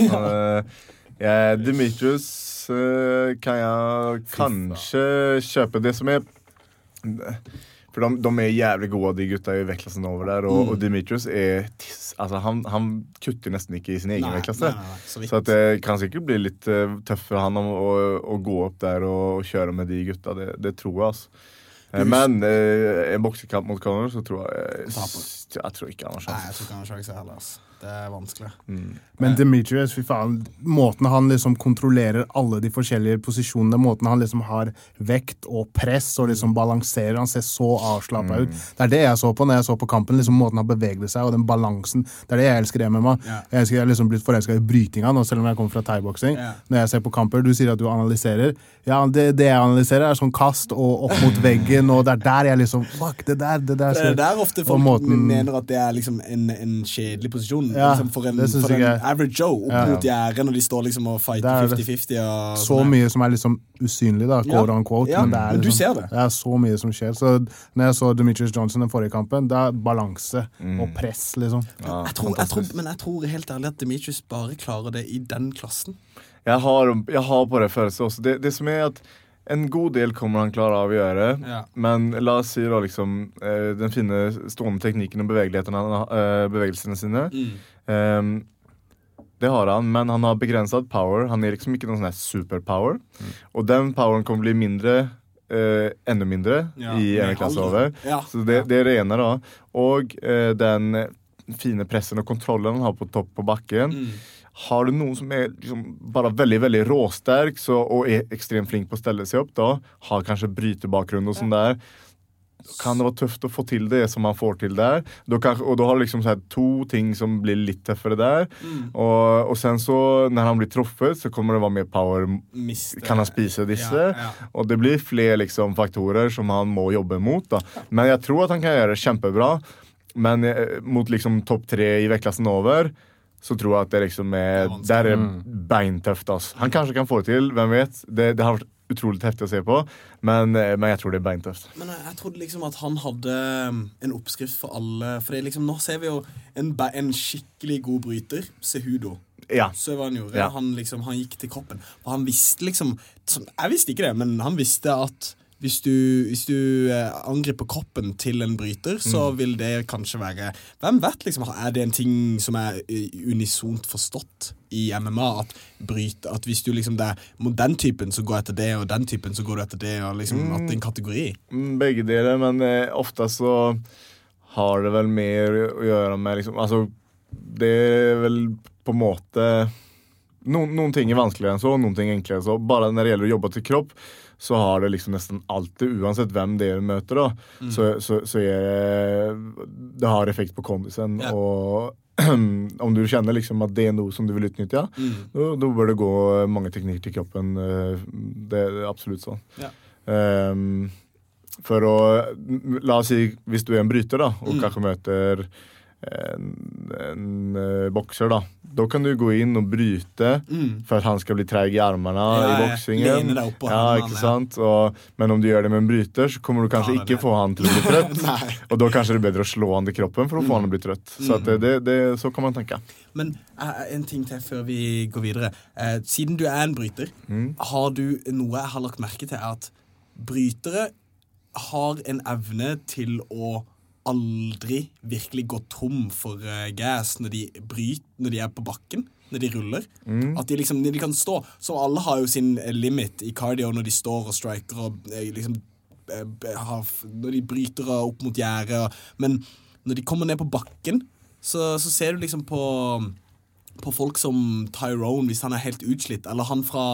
Eh, ja, Dimitrius eh, kan jeg kanskje kjøpe. Det som er For de, de er jævlig gode, de gutta i vektklassen over der. Og, og Dimitrius er altså, han, han kutter nesten ikke i sin egen vektklasse. så. Så at det kan sikkert bli litt tøft for han å, å, å gå opp der og, kjøre med de gutta. Det, det tror jeg, altså. Eh, Men eh, en boksekamp mot Conor, så tror jeg. Jeg tror ikke han har sjanse. Det er vanskelig. Men Demetrius, fy faen, måten han liksom kontrollerer alle de forskjellige posisjonene, måten han liksom har vekt og press og liksom balanserer, han ser så avslappa ut. Det er det jeg så på når jeg så på kampen, liksom måten han beveget seg og den balansen. Det er det jeg elsker i MMA. Yeah. Jeg elsker, jeg er liksom blitt forelska i brytinga nå, selv om jeg kommer fra thaiboksing. Yeah. Når jeg ser på kamper, du sier at du analyserer. Ja, det, det jeg analyserer, er sånn kast og opp mot veggen, og det er der jeg liksom Fuck, det der, det der Det er der ofte folk måten- mener at det er liksom en, en kjedelig posisjon. Ja, liksom for en, for en er- average Joe opp Ja. mot gjerdet når de står liksom og fighter er det. 50-50. så sånn. mye som er liksom usynlig, da, Ja. quote on quote. Ja, men det er men du liksom, ser det. Det er så mye som skjer. Så når jeg så Demetrius Johnson den forrige kampen, det er balanse og press, liksom. Ja, Jeg tror, jeg tror, men jeg tror helt ærlig at Demetrius bare klarer det i den klassen. Jeg har, jeg har på det følelsen også. Det, det som er at en god del kommer han klare av å gjøre. Ja. Men la oss si da liksom eh, den fine stående teknikken og eh, bevegelsene sine. Ehm, det har han, men han har begrenset power. Han er liksom ikke noen sånn superpower. superpower. Og den poweren kommer bli mindre, eh, enda mindre, Ja, i ene en klasse over. Ja. Så det, det er det ene, da. Og eh, den fine pressen og kontrollen han har på topp på bakken. Mm. Har du noen som er liksom bare veldig veldig råsterk så, og er ekstremt flink på å stelle seg opp, da, har kanskje brytebakgrunn og sånn der, kan det være tøft å få til det som man får til der. Da kan, og da har du liksom så to ting som blir litt tøffere der. Og, og sen så, når han blir truffet, så kommer det være mer power. Mister. Kan han spise disse? Ja, ja. Og det blir flere liksom, faktorer som han må jobbe mot. Da. Men jeg tror at han kan gjøre det kjempebra. Men eh, mot liksom topp tre i vektklassen over så tror jeg at det liksom er Det Der er det beintøft. Altså. Han kanskje kan få det til, hvem vet. Det, det har vært utrolig heftig å se på, men, eh, men jeg tror det er beintøft. Men jeg, jeg trodde liksom at han hadde um, en oppskrift for alle. For er liksom, nå ser vi jo en, en skikkelig god bryter, Sehudo. Ja. Så hva han gjorde. Ja. Han, liksom, han gikk til kroppen. Og han visste liksom sånn, Jeg visste ikke det, men han visste at hvis du, hvis du eh, angriper kroppen til en bryter, så Mm. vil det kanskje være Hvem vet, liksom? Er det en ting som er eh, unisont forstått i MMA? At, bryt, at hvis du liksom det er mot den typen, så går jeg etter det, og den typen, så går du etter det, og liksom at det er en kategori? Mm, Begge deler, men eh, ofte så har det vel mer å gjøre med liksom Altså, det er vel på en måte noen, noen ting er vanskeligere enn så, noen ting er enklere enn så. Bare når det gjelder å jobbe til kropp, så har det liksom nesten alltid, uansett hvem det er du møter, da, så, så, så er det Det har effekt på kondisen. Ja. Og om du kjenner liksom at det er noe som du vil utnytte, da, da bør det gå mange teknikker til kroppen. eh, Det er absolutt sånn. Ja. Um, for å La oss si hvis du er en bryter, da, og kanskje møter en, en eh, bokser, da. Da kan du gå inn og bryte for at han skal bli treig i armene Ja, i boksingen. Ja, ikke ja. sant? Og, men om du gjør det med en bryter, så kommer du kanskje Ja, ikke få han til å bli trøtt. Og da kanskje det er bedre å slå han til kroppen for å få han til å bli trøtt. Så at det, det, det, så kan man tenke. Men eh, en ting til før vi går videre. Eh, siden du er en bryter, har du noe jeg har lagt merke til, er at brytere har en evne til å aldri virkelig gå tom for eh, gas når de bryter, når de er på bakken. Når de ruller. At de liksom, de kan stå Så alle har jo sin eh, limit i cardio når de står og striker og eh, liksom Når de bryter opp mot gjerdet. Men når de kommer ned på bakken, så, så ser du liksom på på folk som Tyrone, hvis han er helt utslitt, eller han fra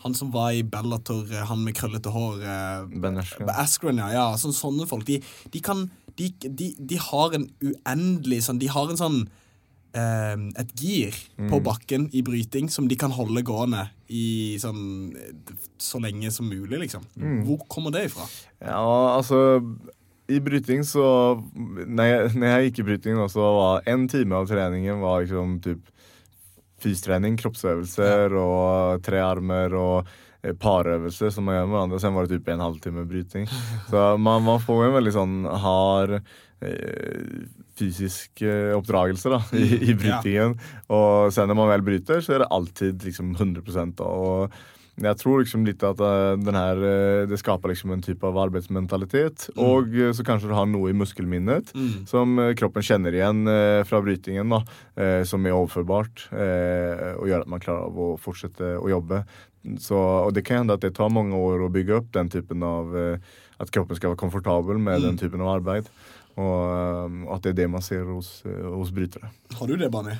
han som var i Bellator, han med krøllete hår eh, Ben Askren. Askren, ja. ja sånn, sånne folk. De, de kan de, de, de har en uendelig sånn De har en sånn eh, et gir på bakken i bryting som de kan holde gående i sånn så lenge som mulig, liksom. Hvor kommer det ifra? Ja, altså I bryting så jeg, når jeg gikk i bryting, så var en time av treningen var liksom typ fystrening, kroppsøvelser og tre armer og parøvelser som man gjør med hverandre. Sen var det typ en halvtime bryting. Så man, man får en veldig sånn hard eh, fysisk eh, oppdragelse da, i, i brytingen. Og sen når man vel bryter, så er det alltid liksom 100 da. Og jeg tror liksom litt at eh, den her, eh, det skaper liksom en type av arbeidsmentalitet. Og eh, så kanskje du har noe i muskelminnet som eh, kroppen kjenner igjen fra brytingen, da, som er overførbart, og gjør at man klarer av å fortsette å jobbe. Så, og det kan hende at det tar mange år å bygge opp den typen av At kroppen skal være komfortabel med den typen av arbeid. Og at det er det man ser hos, hos brytere. Har du det, Bani?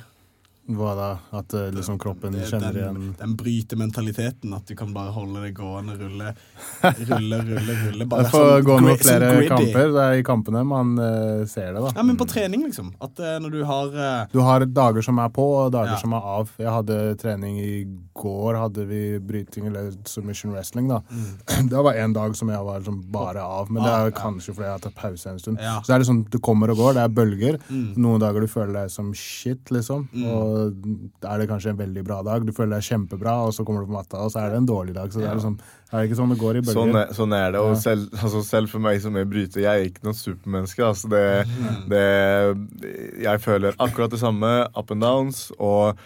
Hva da? At eh, liksom kroppen kjenner igjen Den, bryter mentaliteten. at du kan bare holde det gående, rulle, rulle, rulle, rulle. Bare Jeg får gå med flere sånn kamper. Det er i kampene man uh, ser det, da. Ja, men på trening, liksom. At uh, når du har uh, Du har dager som er på, og dager Ja. som er av. Jeg hadde trening i går, hadde vi bryting eller submission wrestling, da. Det var en dag som jeg var liksom bare av, men det Mm. Ah, er ja. kanskje fordi jeg har tatt pause en stund. Ja. Så det er liksom, du kommer og går, det er bølger. Mm. Noen dager du føler deg som shit, liksom. Og da er det kanskje en veldig bra dag. Du føler deg kjempebra, og så kommer du på matta, og så er det en dårlig dag. Så det er liksom, det er ikke sånn det går i bølger. Sånn er, sånn er det. Og selv, altså selv for meg som er bryter, jeg er ikke noe supermenneske. Altså det, det, jeg føler akkurat det samme, up and downs. Og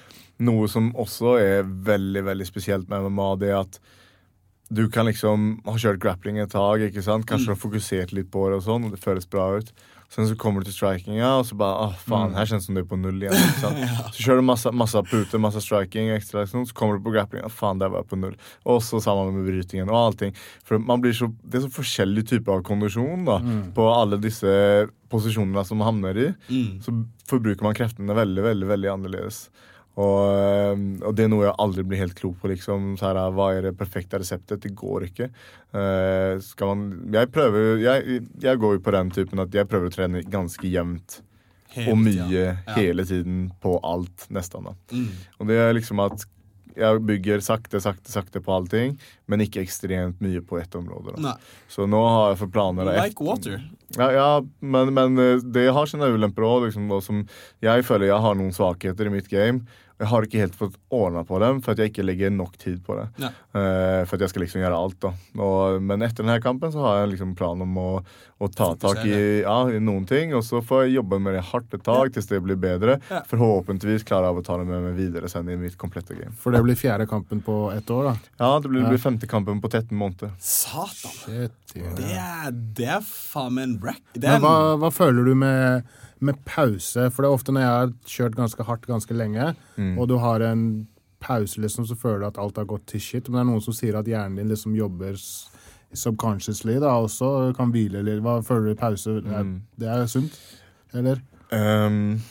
noe som også er veldig veldig spesielt med MMA, det er at du kan liksom ha kjørt grappling et ikke sant? kanskje du har fokusert litt på det, og sånn, og det føles bra ut. Sen så kommer du til strikinga, og så bare å faen, her kjennes det som du er på null igjen. sant? Så kjører du masse, masse puter, masse striking, ekstra, liksom, så kommer du på grapplinga, faen, der var jeg på null. Og så sammen med brytingen og allting. For man blir så, Det er så forskjellig type av kondisjon da, på alle disse posisjonene som man havner i. Så forbruker man kreftene veldig, veldig, veldig annerledes. Og, eh, og det er noe jeg aldri blir helt klok på. liksom, så her, Hva er det perfekte reseptet? Det går ikke. Uh, skal man, jeg prøver, jeg, jeg går jo på den typen at jeg prøver å trene ganske jevnt. Helt, og mye Ja. hele tiden på alt, nesten. da. Mm. Og det er liksom at jeg bygger sakte, sakte, sakte på allting, men ikke ekstremt mye på ett område. da. Nei. Så nå har jeg for planer Like water. Ja, ja men, men eh, det har sine ulemper òg. Liksom, jeg føler jeg har noen svakheter i mitt game. Jeg har ikke helt fått ordna på dem for at jeg ikke legger nok tid på det. Ja. Uh, for at jeg skal liksom gjøre alt. da og, Men etter denne kampen så har jeg liksom plan om å, å ta tak i, ja, i noen ting. Og så får jeg jobbe med det hardt et tak til det blir bedre. Ja. Forhåpentligvis klarer jeg å ta det med meg videre sen i mitt komplette game. For det blir fjerde kampen på ett år, da. Ja, Det blir, Ja. blir femte kampen på 13 måneder. Satan. Shit, ja. Det er, det er faen meg en wreck. Det er Men hva, hva føler du med, med pause? For det er ofte når jeg har kjørt ganske hardt ganske lenge, Mm. og du har en pause, liksom, så føler du at alt har gått til shit. Men det er noen som sier at hjernen din liksom jobber subconsciously, da, også kan hvile litt. Hva føler du i pause? Det Mm. det er sunt? Eller? Um,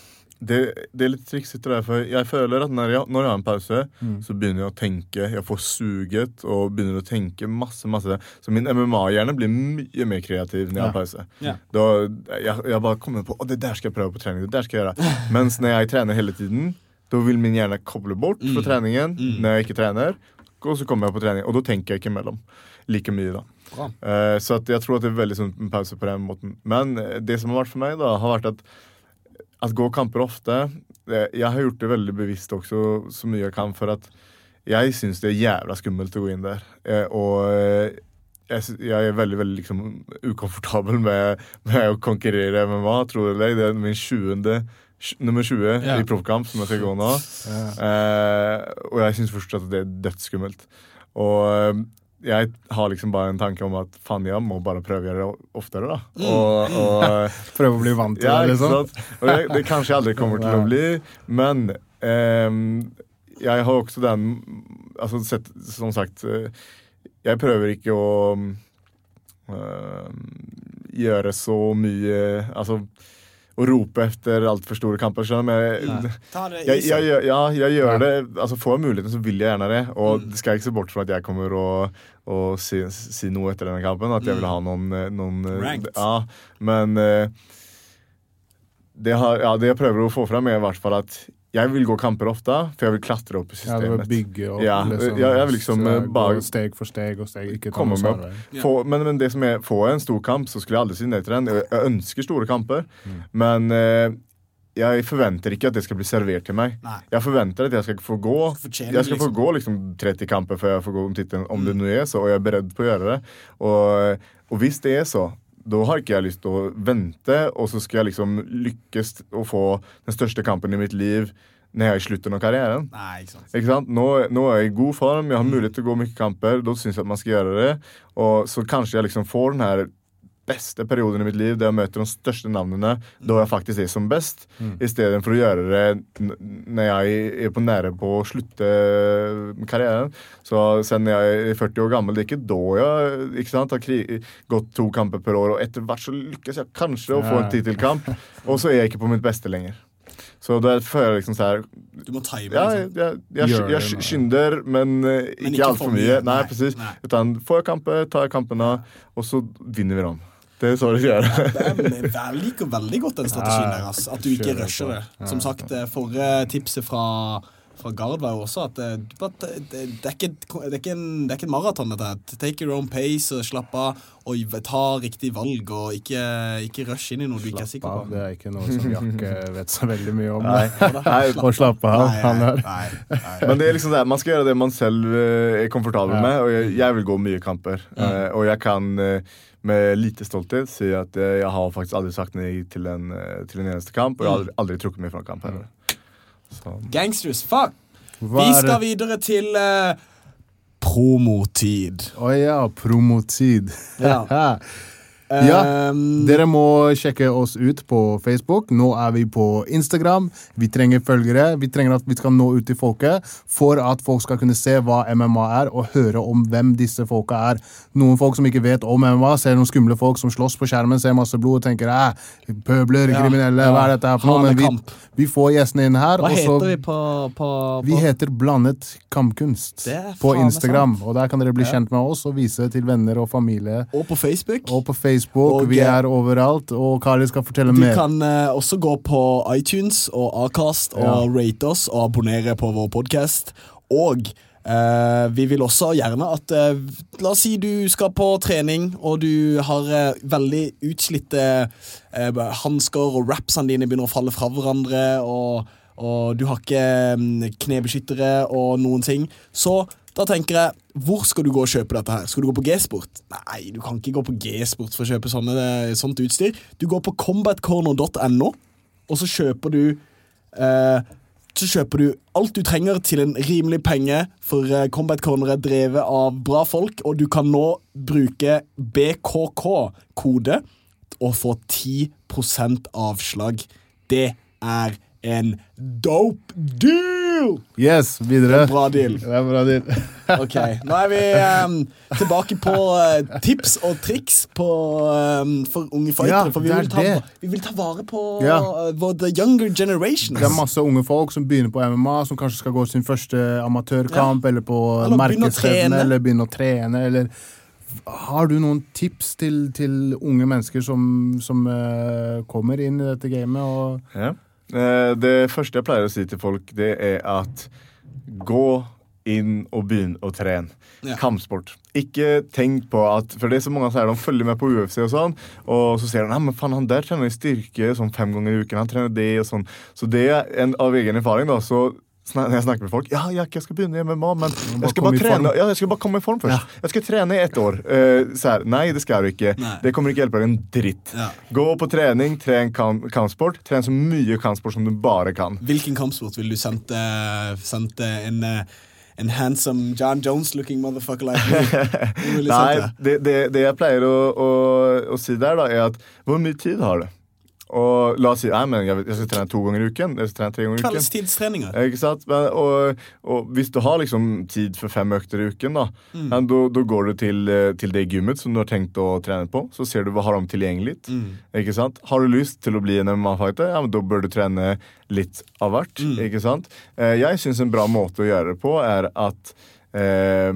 det, det er litt triksete der, for jeg føler at når jeg, når jeg har en pause, Mm. så begynner jeg å tenke. Jeg får suget og begynner å tenke masse, masse. Så min MMA-hjerne blir mye mer kreativ når jeg har pause. Ja. Da, jeg, jeg bare kommer på å det der skal jeg prøve på trening. det der skal jeg gjøre. Mens når jeg trener hele tiden, da vil min hjerne koble bort fra treningen når jeg ikke trener. Og så kommer jeg på trening, og da tenker jeg ikke imellom like mye. da Bra. Eh, Så jeg tror at det er veldig sånn med pause på den måten. Men eh, det som har vært for meg, da, har vært at at gå kamper ofte eh, Jeg har gjort det veldig bevisst også, så mye jeg kan, for at jeg syns det er jævla skummelt å gå inn der. Og jeg, jeg er veldig veldig liksom ukomfortabel med, med å konkurrere i MMA, tror jeg det. Det er min 20. Nummer 20 yeah. i proffkamp som jeg skal gå nå. Eh, og jeg syns fortsatt at det er dødsskummelt. Og jeg har liksom bare en tanke om at faen, jeg må bare prøve å gjøre det oftere, da. Og, og Prøve å bli vant til ja, det, ikke liksom? Og det, det kanskje aldri kommer til å bli, men ehm, jeg har også den Altså sett, som sagt eh, Jeg prøver ikke å ehm, gjøre så mye Altså å rope etter altfor store kamper, jeg- jeg, jeg, ja, jeg gjør det. Altså Får jeg muligheten, så vil jeg gjerne det. Og det skal jeg ikke se bort fra at jeg kommer å, å si, si noe etter denne kampen. At jeg vil ha noen, eh, noen eh, Ja, men eh, det, har, ja, det jeg prøver å få fram, er i hvert fall at jeg vil gå kamper ofte, for jeg vil klatre opp i Ja, det var systemet. bygge opp, Ja, liksom, ja, jeg vil liksom, så eh, bare- gå steg for steg og steg. Ikke ta Komme noe meg opp. Få, men, men det som er, får jeg en stor kamp, så skulle jeg aldri si nei til den. Jeg, ønsker store kamper, Mm. men eh, jeg forventer ikke at det skal bli servert til meg. Nei. Jeg forventer at jeg skal få gå Jeg skal få liksom. gå liksom 30 kamper før jeg får gå om tittelen, om det nå er så, og jeg er beredt på å gjøre det. Og, og hvis det er så, da har ikke jeg lyst til å vente, og så skal jeg liksom lykkes å få den største kampen i mitt liv når jeg er i slutten av karrieren. Nei, ikke sant. Ikke sant? Nå, nå er jeg i god form, jeg har mulighet til å gå mye kamper. Da syns jeg at man skal gjøre det. Og så kanskje jeg liksom får den her beste perioden i mitt liv det å møte de største navnene da jeg faktisk er som best, i stedet for å gjøre det når jeg er på nære på å slutte karrieren. Så Siden jeg er 40 år gammel, det er ikke da jeg ikke sant, har gått to kamper per år, og etter hvert så lykkes jeg kanskje å få en tittelkamp, og så er jeg ikke på mitt beste lenger. Så da føler jeg liksom sånn Du må time ja, liksom. jeg, jeg, jeg, skynder, men, eh, Men ikke ikke altfor for mye. Nei, Nei, precis. nei. Utan får jeg kamper, tar jeg kampene, og så vinner vi dem. Det er så det skal gjøre. Det Jeg liker veldig godt den strategien der. ass. At du ikke rusher det. Som sagt, det forrige tipset fra, fra Gard var jo også at det, det, det, det, er, ikke, det, er, ikke en, det er ikke en maraton, dette. her. Take your own pace og slapp av. Og ta riktig valg, og ikke, ikke rush inn i noe du ikke er Slapp sikker av. Det er ikke noe som Jakke vet så veldig mye om. Nei. Nei, Og slappe av. Han er nei. Men det er liksom det, man skal gjøre det man selv eh, er komfortabel Ja. med, og jeg, jeg vil gå mye kamper. Eh, og jeg kan eh, med lite stolthet si at jeg har faktisk aldri sagt nei til en, eh, til en eneste kamp, og jeg har aldri, aldri trukket meg fra en kamp heller. Så. Gangsters, fuck! Hva Vi skal videre til uh, promotid. Å ja, promotid. Ja. Ja, Um, Dere må sjekke oss ut på Facebook. Nå er vi på Instagram. Vi trenger følgere. Vi trenger at vi skal nå ut til folket for at folk skal kunne se hva MMA er, og høre om hvem disse folka er. Noen folk som ikke vet om MMA, ser noen skumle folk som slåss på skjermen, ser masse blod og tenker æh, pøbler, Ja, kriminelle, hva er dette her for noe? Men vi, vi får gjestene inn her. Hva heter vi på, på, på Vi heter Blandet kampkunst på Instagram. Og der kan dere bli kjent med oss og vise til venner og familie. Og på Facebook. Og på Facebook. Og, vi eh, er overalt. Og Kari skal fortelle Du mer. kan uh, også gå på iTunes og Acast og Ja. rate oss og abonnere på vår podkast. Og uh, vi vil også gjerne at uh, La oss si du skal på trening, og du har veldig utslitte uh, hansker, og rapsene dine begynner å falle fra hverandre, og, og du har ikke um, knebeskyttere og noen ting. Så da tenker jeg, hvor skal du gå og kjøpe dette her? Skal du gå på G-sport? Nei, du kan ikke gå på G-sport for å kjøpe sånne, sånt utstyr. Du går på combatcorner.no, og så kjøper du eh, så kjøper du alt du trenger til en rimelig penge, for eh, Combat Corner er drevet av bra folk, og du kan nå bruke BKK-kode og få 10% avslag. Det er en dope deal! Yes, videre. Bra deal. Det er bra deal. Ok, Nå er vi um, tilbake på uh, tips og triks på, um, for unge fightere. Ja, for vi det vil, ta, det. vi vil ta vare på Ja. eh, the younger generations. Det er masse unge folk som begynner på MMA, som kanskje skal gå sin første amatørkamp, eller på markedsstevne, eller begynne å trene, eller Har du noen tips til, til unge mennesker som, som uh, kommer inn i dette gamet? Og, Ja. Eh, Det første jeg pleier å si til folk, det er at gå inn og begynn å trene. Ja. Kampsport. Ikke tenk på at For det er så mange som sier de følger med på UFC og sånn, og så ser de men faen, han der trener styrke sånn fem ganger i uken. Han trener det og sånn. Så det er en, av egen erfaring, da. så når jeg snakker med folk Ja, Jack, jeg skal begynne i MMA, men jeg skal bare trene Ja, jeg skal bare komme i form først. Jeg skal trene i ett år. Uh, så her, nei, det skal du ikke. Nei. Det kommer ikke hjelpe deg en dritt. Ja. Gå på trening, tren kamp, kampsport. Tren så mye kampsport som du bare kan. Hvilken kampsport vil du sendt, eh, sendt eh, en, eh, en handsome John Jones-looking motherfucker like me? Nei, det? det, det, det jeg pleier å, å, å si der, da, er at hvor mye tid har du? Og la oss si nei, men jeg, skal trene to ganger i uken. Jeg skal trene tre ganger i uken. Kveldstidstreninger. Ikke sant? Men, og, og hvis du har liksom tid for fem økter i uken, da, Mm. men, da, da går du til, eh, til det gymmet som du har tenkt å trene på. Så ser du hva har de tilgjengelig. Mm. Ikke sant? Har du lyst til å bli en MMA-fighter, ja, men da bør du trene litt av hvert. Mm. Ikke sant? Eh, jeg syns en bra måte å gjøre det på er at eh,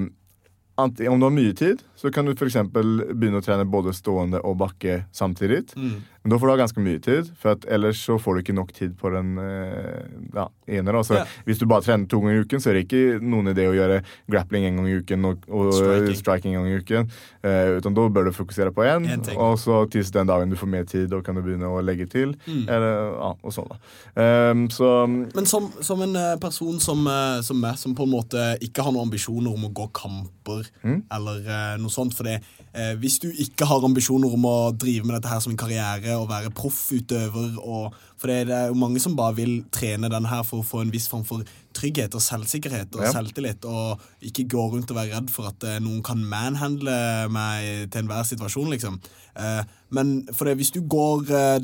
om du har mye tid, så kan du f.eks. begynne å trene både stående og bakke samtidig. Mm. Men da får du ha ganske mye tid, for ellers så får du ikke nok tid på den eh, ja, ene. Da. Så Ja. Hvis du bare trener to ganger i uken, så er det ikke noen idé å gjøre grappling en gang i uken og, og Striking. striking. en gang i uken. Eh, utan da bør du fokusere på én, og så til den dagen du får mer tid, da kan du begynne å legge til. Mm. Eller, ja, og sånn da. Ehm, så Men som, som en eh, person som, eh, som meg, som på en måte ikke har noen ambisjoner om å gå kamper, Mm. eller eh, noe sånt For det, eh, hvis du ikke har ambisjoner om å drive med dette her som en karriere og være proffutøver og, For det, det er jo mange som bare vil trene den her for å få en viss form for trygghet og selvsikkerhet og Ja. selvtillit, og ikke gå rundt og være redd for at eh, noen kan manhandle meg til enhver situasjon, liksom. Eh, men for det, hvis du går eh,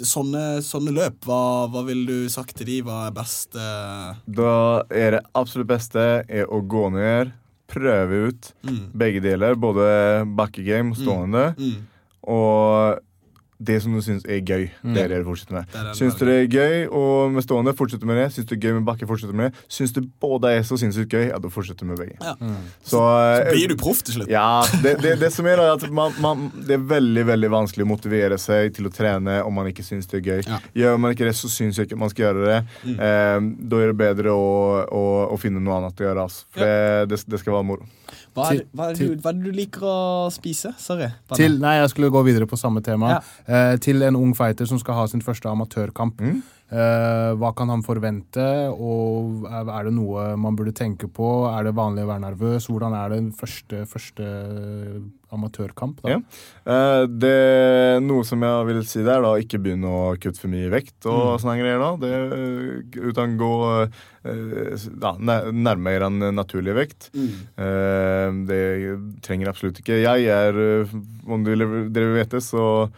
sånne, sånne løp, hva, hva ville du sagt til de? Hva er best? eh? da er det absolutt beste er å gå ned, prøve ut Mm. begge deler. Både bakkegame stående, stående. Mm. Og det som du syns er gøy, det er det du fortsetter med. Det det Syns du det er gøy og med stående, fortsetter med det. Syns du det er gøy med bakke, fortsetter med det. Syns du både er så sinnssykt gøy, ja, da fortsetter du med begge. Ja. Så, så, Blir du proff til slutt? Ja, det, det, det som er da, er at man, man, det er veldig veldig vanskelig å motivere seg til å trene om man ikke syns det er gøy. Ja. Gjør man ikke det, så syns jeg ikke man skal gjøre det. Eh, da er det bedre å, å, å finne noe annet å gjøre. Altså. For det, det, det skal være moro. Hva er, hva, er du, hva er det du liker å spise? Sorry. Til, nei, jeg skulle gå videre på samme tema. Ja. Eh, til en ung fighter som skal ha sin første amatørkamp. Mm. Eh, hva kan han forvente, og er det noe man burde tenke på? Er det vanlig å være nervøs? Hvordan er det første, første amatørkamp? da? Ja. Eh, det Noe som jeg vil si der, da, ikke begynne å kutte for mye vekt og sånne greier. da. Det, uten gå eh, da, nærmere en naturlig vekt. Eh, det trenger absolutt ikke. Jeg er, eh, om dere vil vite, så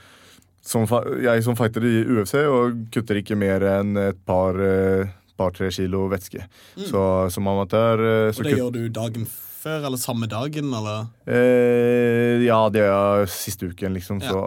som, jeg som fighter i UFC og kutter ikke mer enn et par eh, par-tre kilo væske. Så som amatør eh, så Og det gjør du dagen før, eller samme dagen, eller? Eh, ja, det gjør jeg siste uken, liksom. Ja. Så,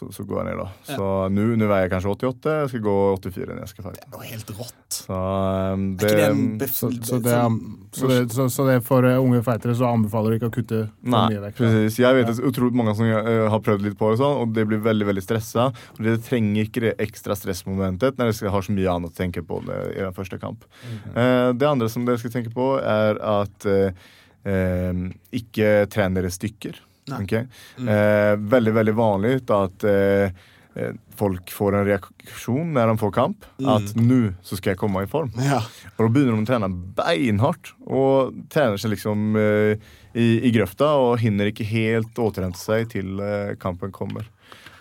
så, så går jeg ned, da. Så nå nå veier jeg kanskje 88. Jeg skal gå 84 når jeg skal fighte. Det er jo helt rått. Så um, Er det ikke det Så, så, det, er- sånn- så, det, så, så det for eh, unge feitere så anbefaler du ikke å kutte for Nei, mye vekt? Nei, precis. Jeg vet at utrolig mange som eh, har prøvd litt på det, sånn, og det blir veldig veldig stressa. Og Dere trenger ikke det ekstra stressmomentet når dere har så mye annet å tenke på det, i den første kamp. Eh, det andre som dere skal tenke på, er at eh, ikke tren dere stykker. Nei. Mm. Eh, veldig, veldig vanlig at eh, eh, folk får en reaksjon når de får kamp. At nå så skal jeg komme i form. Ja. Og da begynner de å trene beinhardt og trener seg liksom eh, i, i grøfta og hinner ikke helt återhente seg til eh, kampen kommer.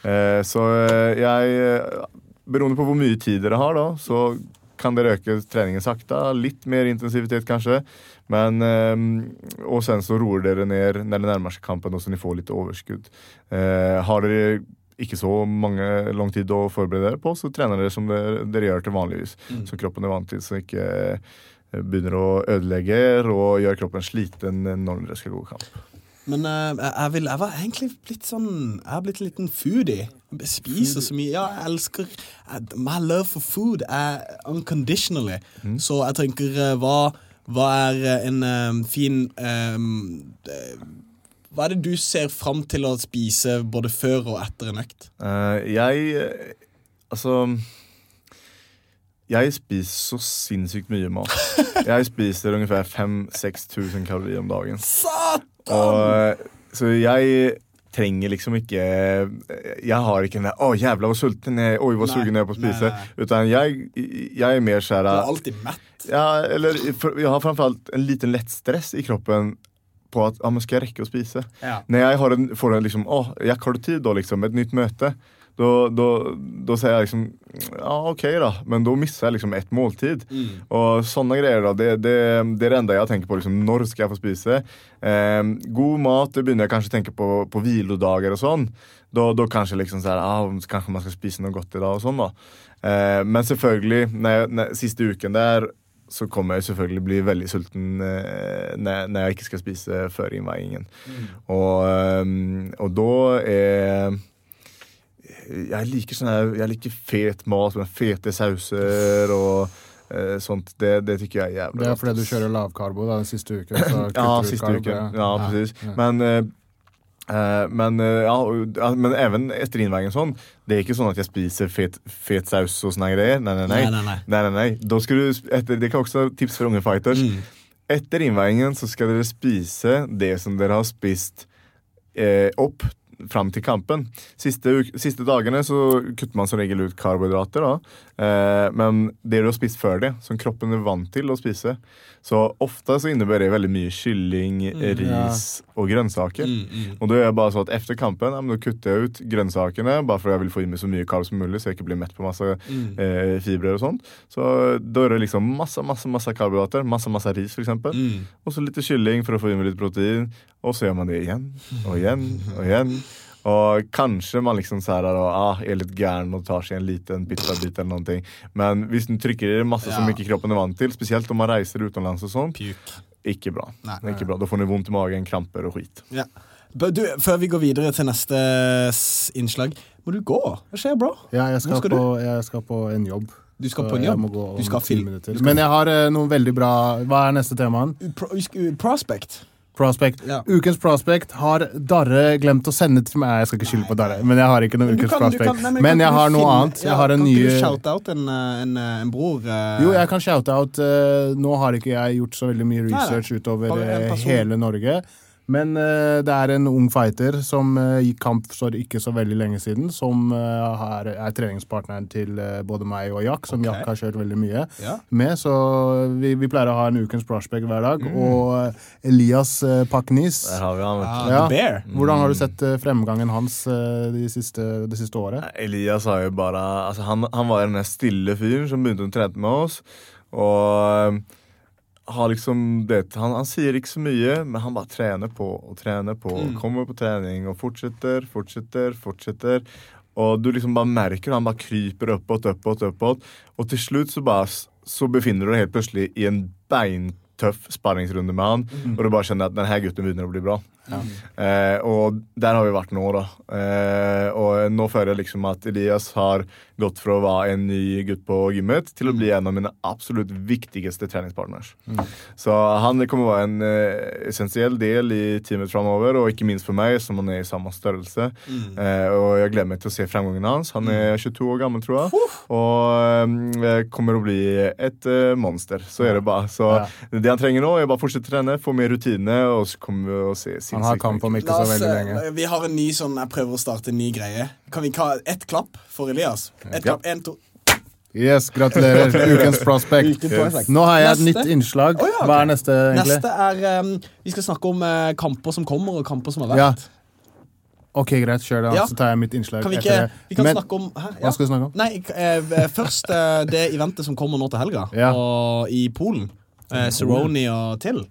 Eh, så jeg Beroende på hvor mye tid dere har, da, så kan dere øke treningen sakte. Litt mer intensivitet, kanskje. Men, eh, og sen så roer dere ned når det nærmer seg kampen, og så dere får litt overskudd. Eh, har dere ikke så mange lang tid å forberede dere på, så trener dere som dere, dere gjør til vanligvis. så kroppen er vant til, så ikke eh, begynner å ødelegge og gjør kroppen sliten når dere skal gå kamp. Men uh, jeg, vil, jeg var egentlig blitt sånn Jeg har blitt en liten foodie. Jeg spiser så mye. Ja, jeg elsker jeg, My love for food er unconditionally. Så jeg tenker uh, hva, hva er eh, en um, fin um, Hva er det du ser fram til å spise både før og etter en økt? Uh, jeg Altså Jeg spiser så sinnssykt mye mat. Jeg spiser ungefær 5000-6000 kalorier om dagen. Satan! Og, eh, så jeg trenger liksom ikke Jeg har ikke den der 'Å, jævla, hvor sulten jeg 'Oi, hvor sugen jeg på å spise'. nei. Utan jeg, jeg er mer sånn Du er alltid mett. Ja, eller jeg har framfor alt en liten lett stress i kroppen på at ja, men skal jeg rekke å spise. Ja. Når jeg har en, får en liksom Å, jeg har tid da, liksom? Et nytt møte. Da, da, da sier jeg liksom Ja, OK, da. Men da mister jeg liksom ett måltid. Og sånne greier, da. Det, det, det er det enda jeg tenker på. liksom Når skal jeg få spise? Eh, god mat det begynner jeg kanskje å tenke på på hviledager og sånn. Da, da kanskje liksom sånn ah, Kanskje man skal spise noe godt i dag og sånn, da. Eh, men selvfølgelig, når jeg, når, siste uken der så kommer jeg selvfølgelig bli veldig sulten eh, når, når jeg ikke skal spise før innveiingen. Og, eh, og da er Jeg liker sånn her Jeg liker fet mat med fete sauser og eh, sånt. Det, det tykker jeg er jævlig Det er fordi du kjører lavkarbo da, den siste uken. Ja, siste uken. Ja, precis. ja. Men, eh, eh, men, eh, ja, men even etter innveiingen sånn, det er ikke sånn at jeg spiser fet, fet saus og sånne greier. Nei, nei. Nei, nei, nei. nei, nei, nei. Da skal du, etter, det kan også være tips for unge fighters. Mm. Etter innveiingen så skal dere spise det som dere har spist eh, opp fram til kampen. Siste, siste dagene så kutter man som regel ut karbohydrater. Eh, men det du har spist før det, som kroppen er vant til å spise Så ofte så innebærer det veldig mye kylling, ris og grønnsaker. Mm, Og da er jeg bare så at etter kampen ja, men da kutter jeg ut grønnsakene, bare fordi jeg vil få i meg så mye karb som mulig, så jeg ikke blir mett på masse Mm. eh, fibrer og sånt. Så da er det liksom masse, masse, masse karbohydrater, masse, masse ris eksempel. Mm. Og så litt kylling for å få i meg litt protein. Og så gjør man det igjen og igjen og igjen. Og kanskje man liksom så her, da, ah, er litt gæren og tar seg en liten pizzabit eller noen ting. Men hvis du trykker i masse Ja. som ikke kroppen er vant til, spesielt om man reiser utenlands og sånn, ikke bra. Nei. Ikke bra. Da får du vondt i magen, kramper og skit. Ja. Du, før vi går videre til neste innslag, må du gå. Hva skjer, bro? Ja, jeg skal, skal på, jeg skal på en jobb. Du skal på en jobb? Du skal du skal- Men jeg har eh, noen veldig bra Hva er neste temaen? Pro, prospect. Prospect. Ja. Ukens Prospect har Darre glemt å sende til meg. Jeg skal ikke skylde på Darre, men jeg har ikke noen Ukens kan- Prospect. kan- nei, men men jeg har noe finne- annet. Ja, Jeg har en kan ny ikke du shout-out en, eh, en, eh, en bror? Uh... Jo, jeg kan shout-out. Uh, nå har ikke jeg gjort så veldig mye nei. research utover en eh, person. hele Norge. Men eh, det er en ung fighter som eh, gikk kamp for ikke så veldig lenge siden, som eh, har, er treningspartneren til eh, både meg og Jack, som okay. Jack har kjørt veldig mye Ja. med. Så vi, vi pleier å ha en ukens prospect hver dag. Mm. Og eh, Elias eh, Paknis Der har vi han, vet du. Ja. Bear. Hvordan har du sett eh, fremgangen hans eh, de siste, de siste året? Elias har jo bare altså han, han var den stille fyren som begynte å trene med oss. Og har liksom det, han, han sier ikke så mye, men han bare trener på og trener på. Mm. Kommer på trening og fortsetter, fortsetter, fortsetter. Og du liksom bare merker han bare kryper oppåt, oppåt, oppåt. Og til slutt så bare så befinner du deg helt plutselig i en beintøff sparringsrunde med han. Mm. Og du bare kjenner at denne gutten begynner å bli bra. Eh, og der har vi vært nå, da. Eh, og nå føler jeg liksom at Elias har gått fra å være en ny gutt på gymmet til å bli en av mine absolutt viktigste treningspartners. Så han kommer å være en eh, essensiell del i teamet framover, og ikke minst for meg, som han er i samme størrelse. Eh, og jeg gleder meg til å se fremgangen hans. Han er 22 år gammel, tror jeg, og eh, kommer å bli et eh, monster. Så er det bare. Så Ja. det han trenger nå, er bare å fortsette å trene, få mer rutine, og så kommer vi å se Han har kamp om ikke så veldig lenge. eh, vi har en ny sånn Jeg prøver å starte en ny greie. Kan vi ha ett klapp for Elias? Ett klapp, en, to Yes, gratulerer. Ukens prospect. Nå har jeg et Neste. nytt innslag. Ja. Hva er neste, egentlig? Neste er um, Vi skal snakke om uh, kamper som kommer, og kamper som har Ja. vært. Ok, greit, kjør det. Ja. Så tar jeg mitt innslag Kan vi etter ikke det. Vi kan Men- snakke om hæ? Hva skal vi snakke om? Nei, eh, først eh, det eventet som kommer nå til helga, Ja. og i Polen. Eh, Cerrone og Till.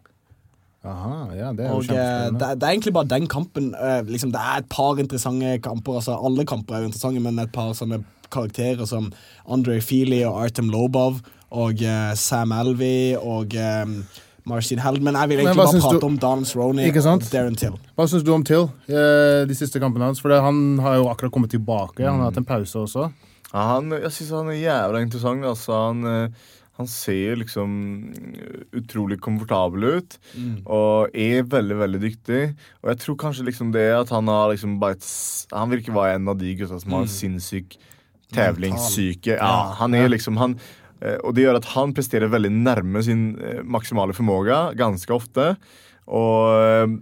Aha, ja, det er jo Og eh, det, det er egentlig bare den kampen. eh, liksom, det er et par interessante kamper. Altså, alle kamper er jo interessante, men et par sånne karakterer som Andre Feely og Artem Lobov og uh, Sam Alvey og um, Marcin Heldman. Jeg vil egentlig bare prate du- om Donald Roney og Darren Till. Hva syns du om Till, eh, de siste kampene hans? For han har jo akkurat kommet tilbake. Han har hatt en pause også. Ja, han, jeg syns han er jævla interessant. Altså, han, han ser liksom utrolig komfortabel ut. Og er veldig, veldig dyktig. Og jeg tror kanskje liksom det at han har liksom bare Han virker være en av de gutta som har en sinnssyk tevlingssyke. Ja, han er liksom han eh, Og det gjør at han presterer veldig nærme sin eh, maksimale formåga ganske ofte. Og eh,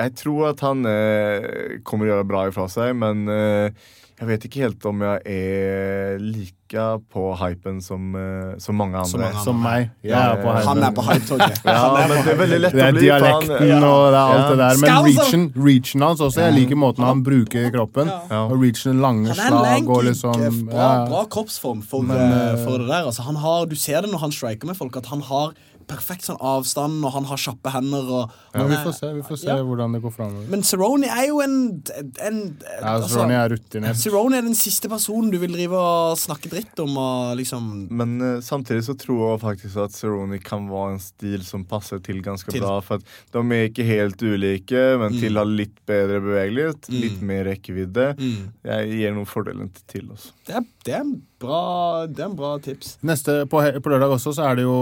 jeg tror at han kommer kommer å gjøre bra ifra seg, men jeg vet ikke helt om jeg er like på hypen som, eh, som mange andre. Som mange andre. Som meg. Ja, er på Han er på hypetoget. Ja, men det er veldig lett Det å er bli. dialekten ja. og det er alt Ja. det der. Men reachen, reachen hans også. Jeg liker måten han bruker kroppen. Ja. Og reachen lange Han slag og liksom bra, ja. bra kroppsform for, Men, eh, eh, for det der. Altså, han har, du ser det når han striker med folk, at han har perfekt sånn avstand, og han har kjappe hender. Og, Ja, vi får se, vi får se Ja. hvordan det går framover. Men Cerrone er jo en, en Ja, altså, Ronny er rutinert. Cerrone er den siste personen du vil drive og snakke dritt om. Og liksom Men uh, samtidig så tror jeg faktisk at Cerrone kan være en stil som passer til ganske Til. bra. For at de er ikke helt ulike, men Mm. til har litt bedre bevegelighet, litt mer rekkevidde. Mm. Jeg gir noen fordeler til oss. det, er, det, er bra, det er en bra tips. Neste, på, på lørdag også så er det jo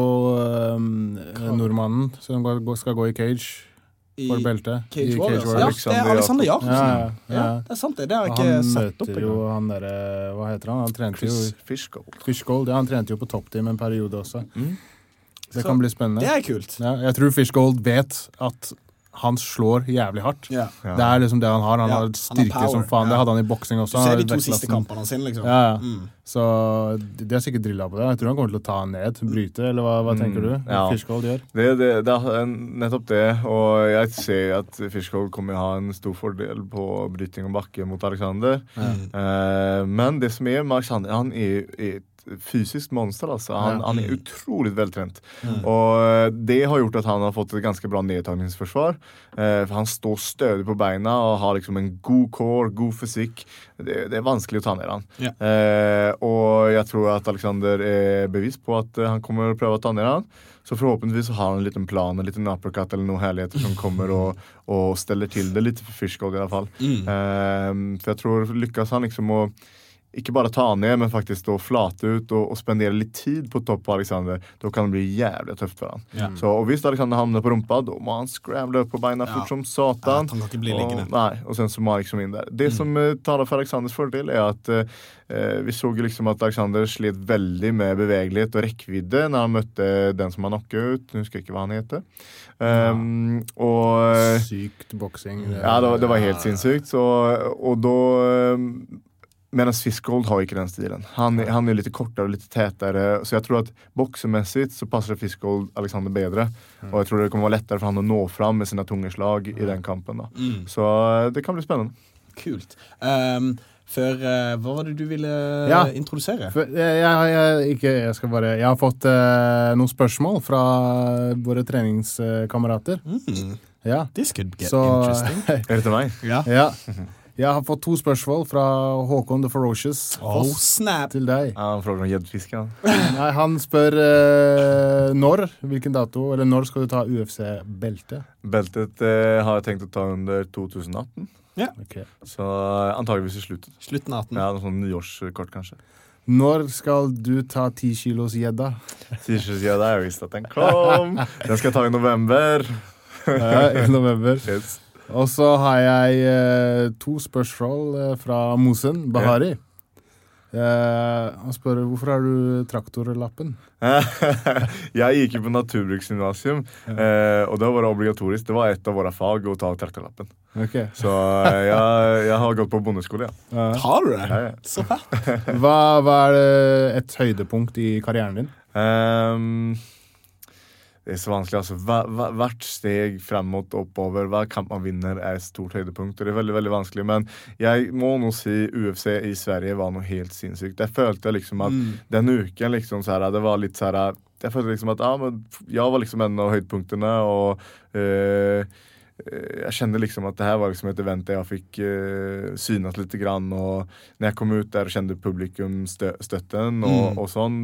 um, nordmannen som skal gå i cage I for beltet. Cage I Warriors. Warriors. Ja, det Alexander er Alexander Jacobsen. Ja, ja, ja. det er sant, det. Det har jeg ikke han sett opp møter jo han derre Hva heter han? Han trente jo Fish, i Fishgold. Fishgold. Ja, han trente jo på toppteam en periode også. Mm. Det Så kan bli spennende. Det er kult. Ja, jeg tror Fishgold vet at han slår jævlig hardt. Ja. Det er liksom det han har. Han yeah. har han har styrke power, som faen. Yeah. Det hadde han i boksing også. Du ser de to siste kampene sine, liksom. Ja, ja. Mm. Så de har sikkert drilla på det. Jeg tror han kommer til å ta han ned, bryte, eller hva, hva Mm, tenker du? ja. Fishgold gjør? Det, det, det er nettopp det, og jeg ser at Fishgold kommer til å ha en stor fordel på bryting og bakke mot Alexander. Eh, men det som er med Alexander, han er, er fysisk monster. Altså. Han, han er utrolig veltrent. Og eh, det har gjort at han har fått et ganske bra nedtagningsforsvar. Eh, for han står stødig på beina og har liksom en god core, god fysikk. Det, det er vanskelig å ta ned han. Ja. Eh, og jeg tror at Alexander er bevisst på at eh, han kommer å prøve å ta ned han. Så forhåpentligvis har han en liten plan, en liten uppercut eller noen herligheter som kommer og, og steller til det litt for Fishgold i hvert fall. Mm. Eh, for jeg tror lykkes han liksom å ikke bare ta ned, men faktisk stå flate ut og, og spendere litt tid på topp på Alexander. Da kan det bli jævlig tøft for han. Ja. Så, og hvis Alexander havner på rumpa, da må han scramble opp på beina Ja. fort som Ja, satan. han kan ikke bli. Og, nei, og sen så må han liksom inn der. Det som uh, taler for Alexanders fordel, er at uh, vi så jo liksom at Alexander slet veldig med bevegelighet og rekkevidde når han møtte den som han knocka ut. Jeg husker ikke hva han heter. Um, og Sykt boksing. ja, det, var- det var helt sinnssykt. Så, og da Medan Fiskold har ikke den stilen. Han, är- han är lite kortare och lite tätare. Så jag tror att boxermässigt så passar Fiskold Alexander bedre. Og jeg tror det kommer vara lättare for han å nå fram med sine tunge slag i den kampen. Då. Mm. Så eh, det kan bli spennende. Kult. Um, før uh, Hva var det du ville Ja. introdusere? For jeg, jeg, jeg, ikke, jeg, skal bare, jeg har fått uh, noen spørsmål fra våre treningskamerater. Mm. Ja. This could get Så interesting. er det til meg? Ja. ja. Jeg har fått to spørsmål fra Håkon the Ferocious Oh, snap. til deg. Ja, han frågar om. Nei, han spør eh, når, hvilken dato, eller når skal du ta UFC-beltet? Beltet eh, har jeg tenkt å ta under 2018. Ok. Så antageligvis i slutten. Slutten av 18. Ja, noe sånn nyårskort kanskje. Når skal du ta ti kilos gjedda? T-shirtsgädda, jag visste at den kom. Den skal jeg ta i november. Ja, I november. Yes. Og så har jeg eh, to spørsmål eh, fra Mosen Bahari. Eh, han spør hvorfor har du traktorlappen. jeg gikk jo på naturbruksgymnasium uh, og det var obligatorisk. Det var et av våre fag å ta traktorlappen. Okay. Så uh, jeg, jeg, har gått på bondeskole, Ja. Har du det? Ja, ja. Så fett. hva, hva er et høydepunkt i karrieren din? Ehm, det er så vanskelig, altså hvert steg frem mot oppover, hver kamp man vinner er et stort høydepunkt. og det er veldig veldig vanskelig. Men jeg må nå si UFC i Sverige var noe helt sinnssykt. Jeg følte liksom at Mm. den uken liksom så her, det var litt så jeg jag følte liksom at ja, men jeg var liksom en av høydepunktene, og eh, jeg kjenner liksom at det her var liksom et event der jeg fikk uh, synet litt. Grann, og når jeg kom ut der og kjente publikum og, Mm. og sånn,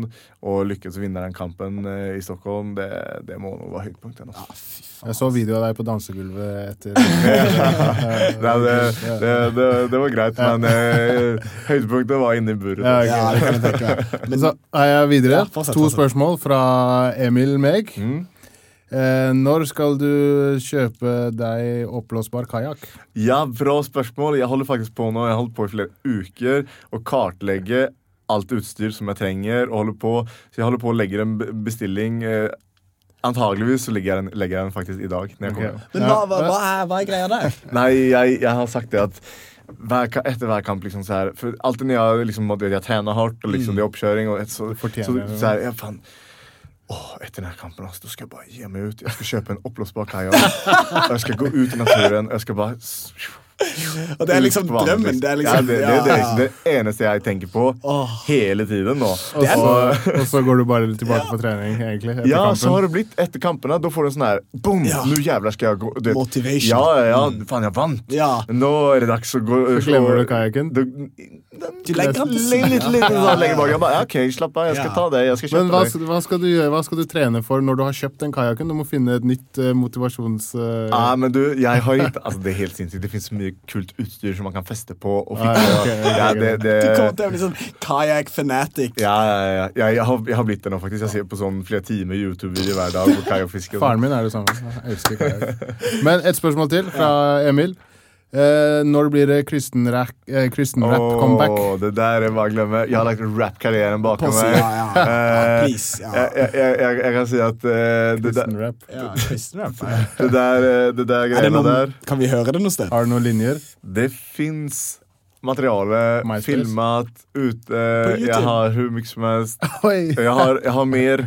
og lykkes å vinne den kampen uh, i Stockholm, det, det må nå være høydepunktet. Altså. Ja. Jeg så video av deg på dansegulvet etter Nei, det, det, det, det var greit, men uh, høydepunktet var inne i buret. Ja, okay. Ja, det kan jeg tenke. Men Så er jeg videre. Ja, fortsett, to fortsett. spørsmål fra Emil Meg. Mm. Eh, når skal du kjøpe deg oppblåsbar kajakk? Ja, bra spørsmål. Jeg holder faktisk på nå. Jeg har holdt på i flere uker å kartlegge alt utstyr som jeg trenger. Og holder på, så jeg holder på å legge en bestilling. Eh, antageligvis så legger jeg den, legger jeg den faktisk i dag. Når jeg kommer. Men hva, hva, hva, er, hva er greia der? Nei, jeg, jeg har sagt det at hver, etter hver kamp liksom så här, For alltid når jeg liksom, jeg trener hardt, og liksom det er oppkjøring og et, så, så, så, så här, jeg, fan, Åh, etter denne kampen altså, skal jeg bare gi meg ut. Jeg skal kjøpe en oppblåsbar kajakk. jeg skal gå ut i naturen. Jeg skal bare Og det er liksom drømmen. Det er liksom ja, det, det, det, ja. det eneste jeg tenker på oh. hele tiden nå. Og så, og så går du bare tilbake på trening, egentlig? Ja, kampen. så har det blitt etter kampene. Da får du en sånn her Boom! Ja. Nå jævla skal jeg gå. Du Motivation. Ja, ja, ja. Faen, jeg vant. Ja. Nå er det dags å gå Så glemmer du kajakken. Du, Du legger litt, ja. sånn lenger bak. Jeg bare, OK, slapp av. Jeg skal ta det. Jeg skal Men hva, hva, skal du gjøre, hva skal du trene for når du har kjøpt den kajakken? Du må finne et nytt uh, motivasjons... Uh... Ja, men du, jeg har gitt Altså, det er helt sinnssykt. Det finnes så mye kult utstyr som man kan feste på og Ah, okay, ok, ok, Ja, det, det, Du kommer til å bli sånn kajakk fanatic. ja, ja, ja. ja jeg, har, jeg har blitt det nå, faktisk. Jeg ser på sånn flere timer YouTube-videoer hver dag. på kajakkfiske sånn. Faren min er det samme. Jeg elsker kajakk. Men et spørsmål til fra Emil. Eh, når blir det kristen rap, eh, kristen oh, comeback? det der er bare å glemme. Jeg har lagt rap-karrieren På meg. ja, ja, ja. Eh, Please. Ja. Jeg, jeg, jeg, jeg, jeg kan si at eh, det, Kristen rap. Ja, kristen rap. det der, eh, det der Er greiene noen, der kan vi høre det noe sted? Har du noen linjer? Det fins materiale filmet ute. YouTube? Jeg har hvor mye som helst. Jeg har, jeg har mer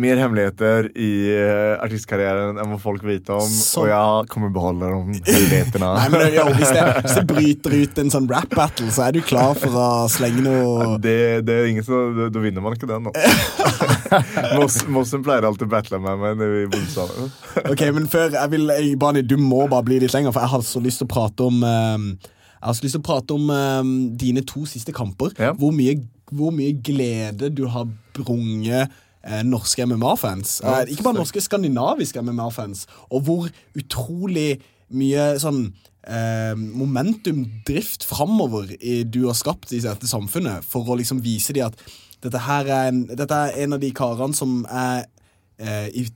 mer hemmeligheter i eh, artistkarrieren enn hva folk vet om. Så- Og jeg kommer beholde de hemmelighetene. Nei, men jo, hvis, det, hvis det bryter ut en sånn rap-battle, så er du klar for å slenge noe Det, det er ingen som, da, vinner man ikke den. Da. Mossen pleier alltid å battle med meg når vi bodde sammen. Ok, men før jeg vil jeg, Bani, du må bare bli litt lenger, for jeg har så lyst til å prate om ehm, Jeg har så lyst til å prate om um, dine to siste kamper. Ja. Hvor, mye, hvor mye glede du har brunget norske MMA-fans. Eh, ikke bare norske, skandinaviske MMA-fans. Og hvor utrolig mye sånn eh, momentumdrift framover i, du har skapt i dette samfunnet, for å liksom vise dem at dette her er en, dette er en av de karene som er eh, i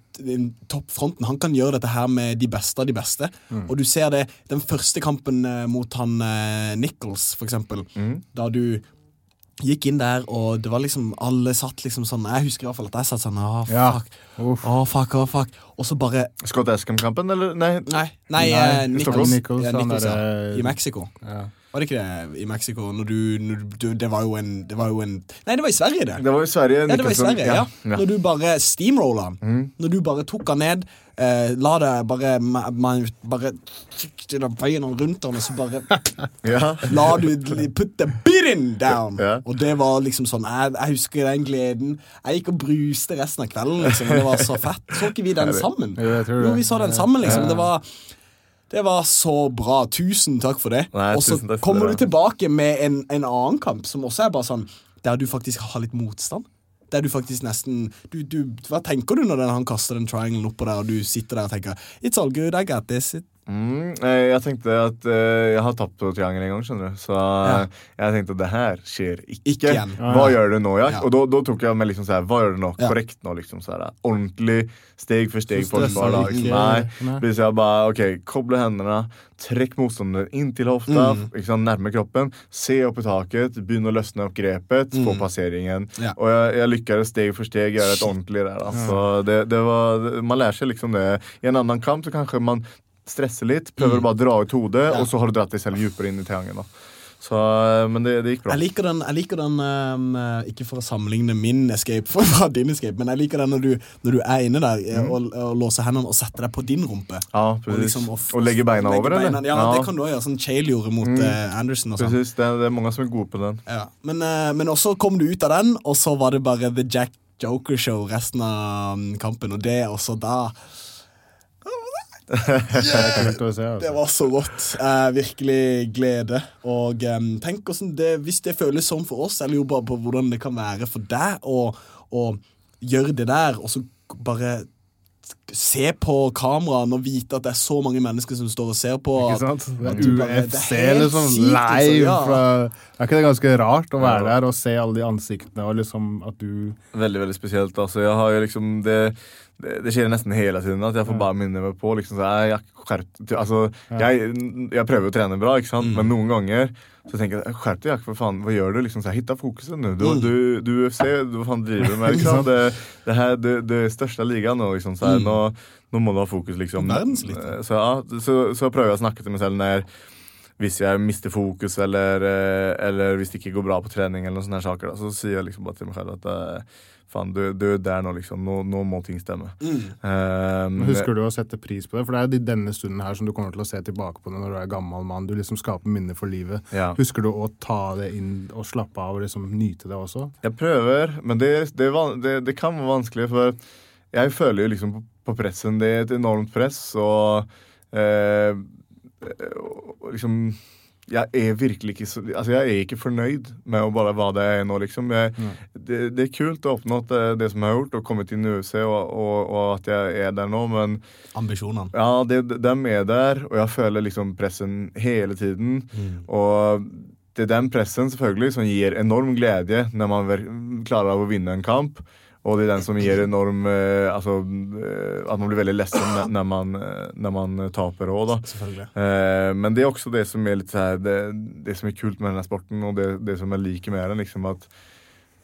toppfronten. Han kan gjøre dette her med de beste av de beste. Og du ser det den første kampen eh, mot han eh, Nichols, for eksempel. Da du gikk inn der, og det var liksom Alle satt liksom sånn Jeg husker i hvert fall at jeg satt sånn Å, Ja. fuck. Uff. Å, fuck, å, fuck. Og så bare Scott Escom-kampen, eller? Nei. Nei, nei, Nei, eh, Nichols. Nichols, Ja, Nichols, ja. eh, I Mexico. Ja. Var det ikke det i Mexico? Du, du, det var jo en Det var jo en Nei, det var i Sverige, det. Det var i Sverige. Ja, det var i Sverige, ja. ja. Når du bare steamrolla han. Når du bare tok han ned, eh, la det bare man, ma- Bare bøyen han rundt han, og så bare Ja. la du put the beating down. Ja. Og det var liksom sånn jeg, jeg husker den gleden. Jeg gikk og bruste resten av kvelden, liksom. Det var så fett. Så ikke vi den sammen? Jo, vi så den sammen, liksom. Det var det var så bra. Tusen takk for det. Nei, Og så kommer du tilbake med en, en annen kamp som også er bare sånn der du faktisk har litt motstand. Der du faktisk nesten du, du, Hva tenker du når den, han kaster den trianglen oppå der, og du sitter der og tenker It's all good, I got this. It, Mm, eh, jeg tenkte at uh, jeg har tapt på triangel en gang, skjønner du. Så ja. jeg tenkte at det her skjer ikke. Ikke. Hva gjør du nå, Jack? Ja. Og da, tok jeg med liksom sånn Hva gjør du nå? Ja. Korrekt nå, liksom. Så her, ordentlig, steg for steg. For stresser da, liksom. Nei. Nei. Hvis jeg bare ok, koble hendene, trekk motstanderen inn til hofta, Mm. sant, nærme kroppen, se opp i taket, begynne å løsne opp grepet, få passeringen. Mm. Og jeg, jeg lykkes steg for steg gjøre et ordentlig der. Altså, det, det var, man lærer seg liksom det. I en annen kamp så kanskje man stresser litt, prøver å bare dra ut hodet, og så har du dratt deg selv dypere inn i triangelen. Så, eh, men det, det gikk bra. Jeg liker den, jeg liker den um, eh, Ikke for å sammenligne min escape fra din escape, men jeg liker den når du, når du er inne der mm. og, og låser hendene og setter deg på din rumpe. Ja, Og, liksom, og, legge beina legger over, beina- eller? Ja, det kan du også gjøre. Sånn Chale gjorde mot eh, Anderson. og sånn. Precis, det, det er mange som er gode på den. Ja. Men, uh, men også kom du ut av den, og så var det bare The Jack Joker Show resten av um, kampen, og det også da Kult å se, Det altså. var så godt. Eh, virkelig glede. Og eh, tenk det, hvis det føles sånn for oss, eller jo bare på hvordan det kan være for deg å, å gjøre det der, og så bare se på kameraene og vite at det er så mange mennesker som står og ser på. Ikke sant? Bare- UFC, liksom. Live. liksom, ja. Fra, er ikke det ganske rart å være der og se alle de ansiktene og liksom at du Veldig veldig spesielt. altså jeg har jo liksom det, det, det skjer nesten hele tiden at jeg får bare minne meg på liksom, så jeg, jeg, altså, jeg, jeg prøver å trene bra, ikke sant? Mm. men noen ganger så tenker jeg skjerp deg, Jack, for faen, hva gjør du? liksom så jeg Hitta fokuset nå. Du, Mm. du, du UFC, du hva faen driver du med? Liksom. Det, det her det, det er største ligaen nå. liksom så Mm. nå, nå må du ha fokus, liksom. Så, ja, så, så prøver jeg å snakke til meg selv når hvis jeg mister fokus, eller, eh, eller hvis det ikke går bra på trening, eller noen sånne saker, da, så sier jeg liksom bare til meg selv at eh, faen, du, du er der nå, liksom. Nå, nå må ting stemme. Mm. Um, Husker du å sette pris på det? For det er jo denne stunden her som du kommer til å se tilbake på det når du er gammel mann. Du liksom skaper minner for livet. Ja. Husker du å ta det inn og slappe av og liksom nyte det også? Jeg prøver, men det, det, det, det kan være vanskelig, for jeg føler jo liksom på, på pressen. Det er et enormt press, og eh, liksom jeg er virkelig ikke så, altså jeg er ikke fornøyd med å bare være det jeg er nå, liksom. Jeg, det, det er kult å ha oppnådd det, det som jeg har gjort, og kommet inn i UFC, og, og, og at jeg er der nå, men Ambisjonene. ja, det, de er der, og jeg føler liksom pressen hele tiden. Og det er den pressen selvfølgelig som gir enorm glede når man klarer å vinne en kamp. Og det er den som gir enorm eh, altså, eh, At man blir veldig ledsen når man, eh, når man taper òg, da. Selvfølgelig. Eh, men det er også det som er litt så her, det, det som er kult med denne sporten, og det, det som jeg liker med den. liksom at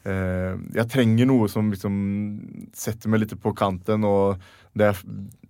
eh, Jeg trenger noe som liksom setter meg litt på kanten. og det er,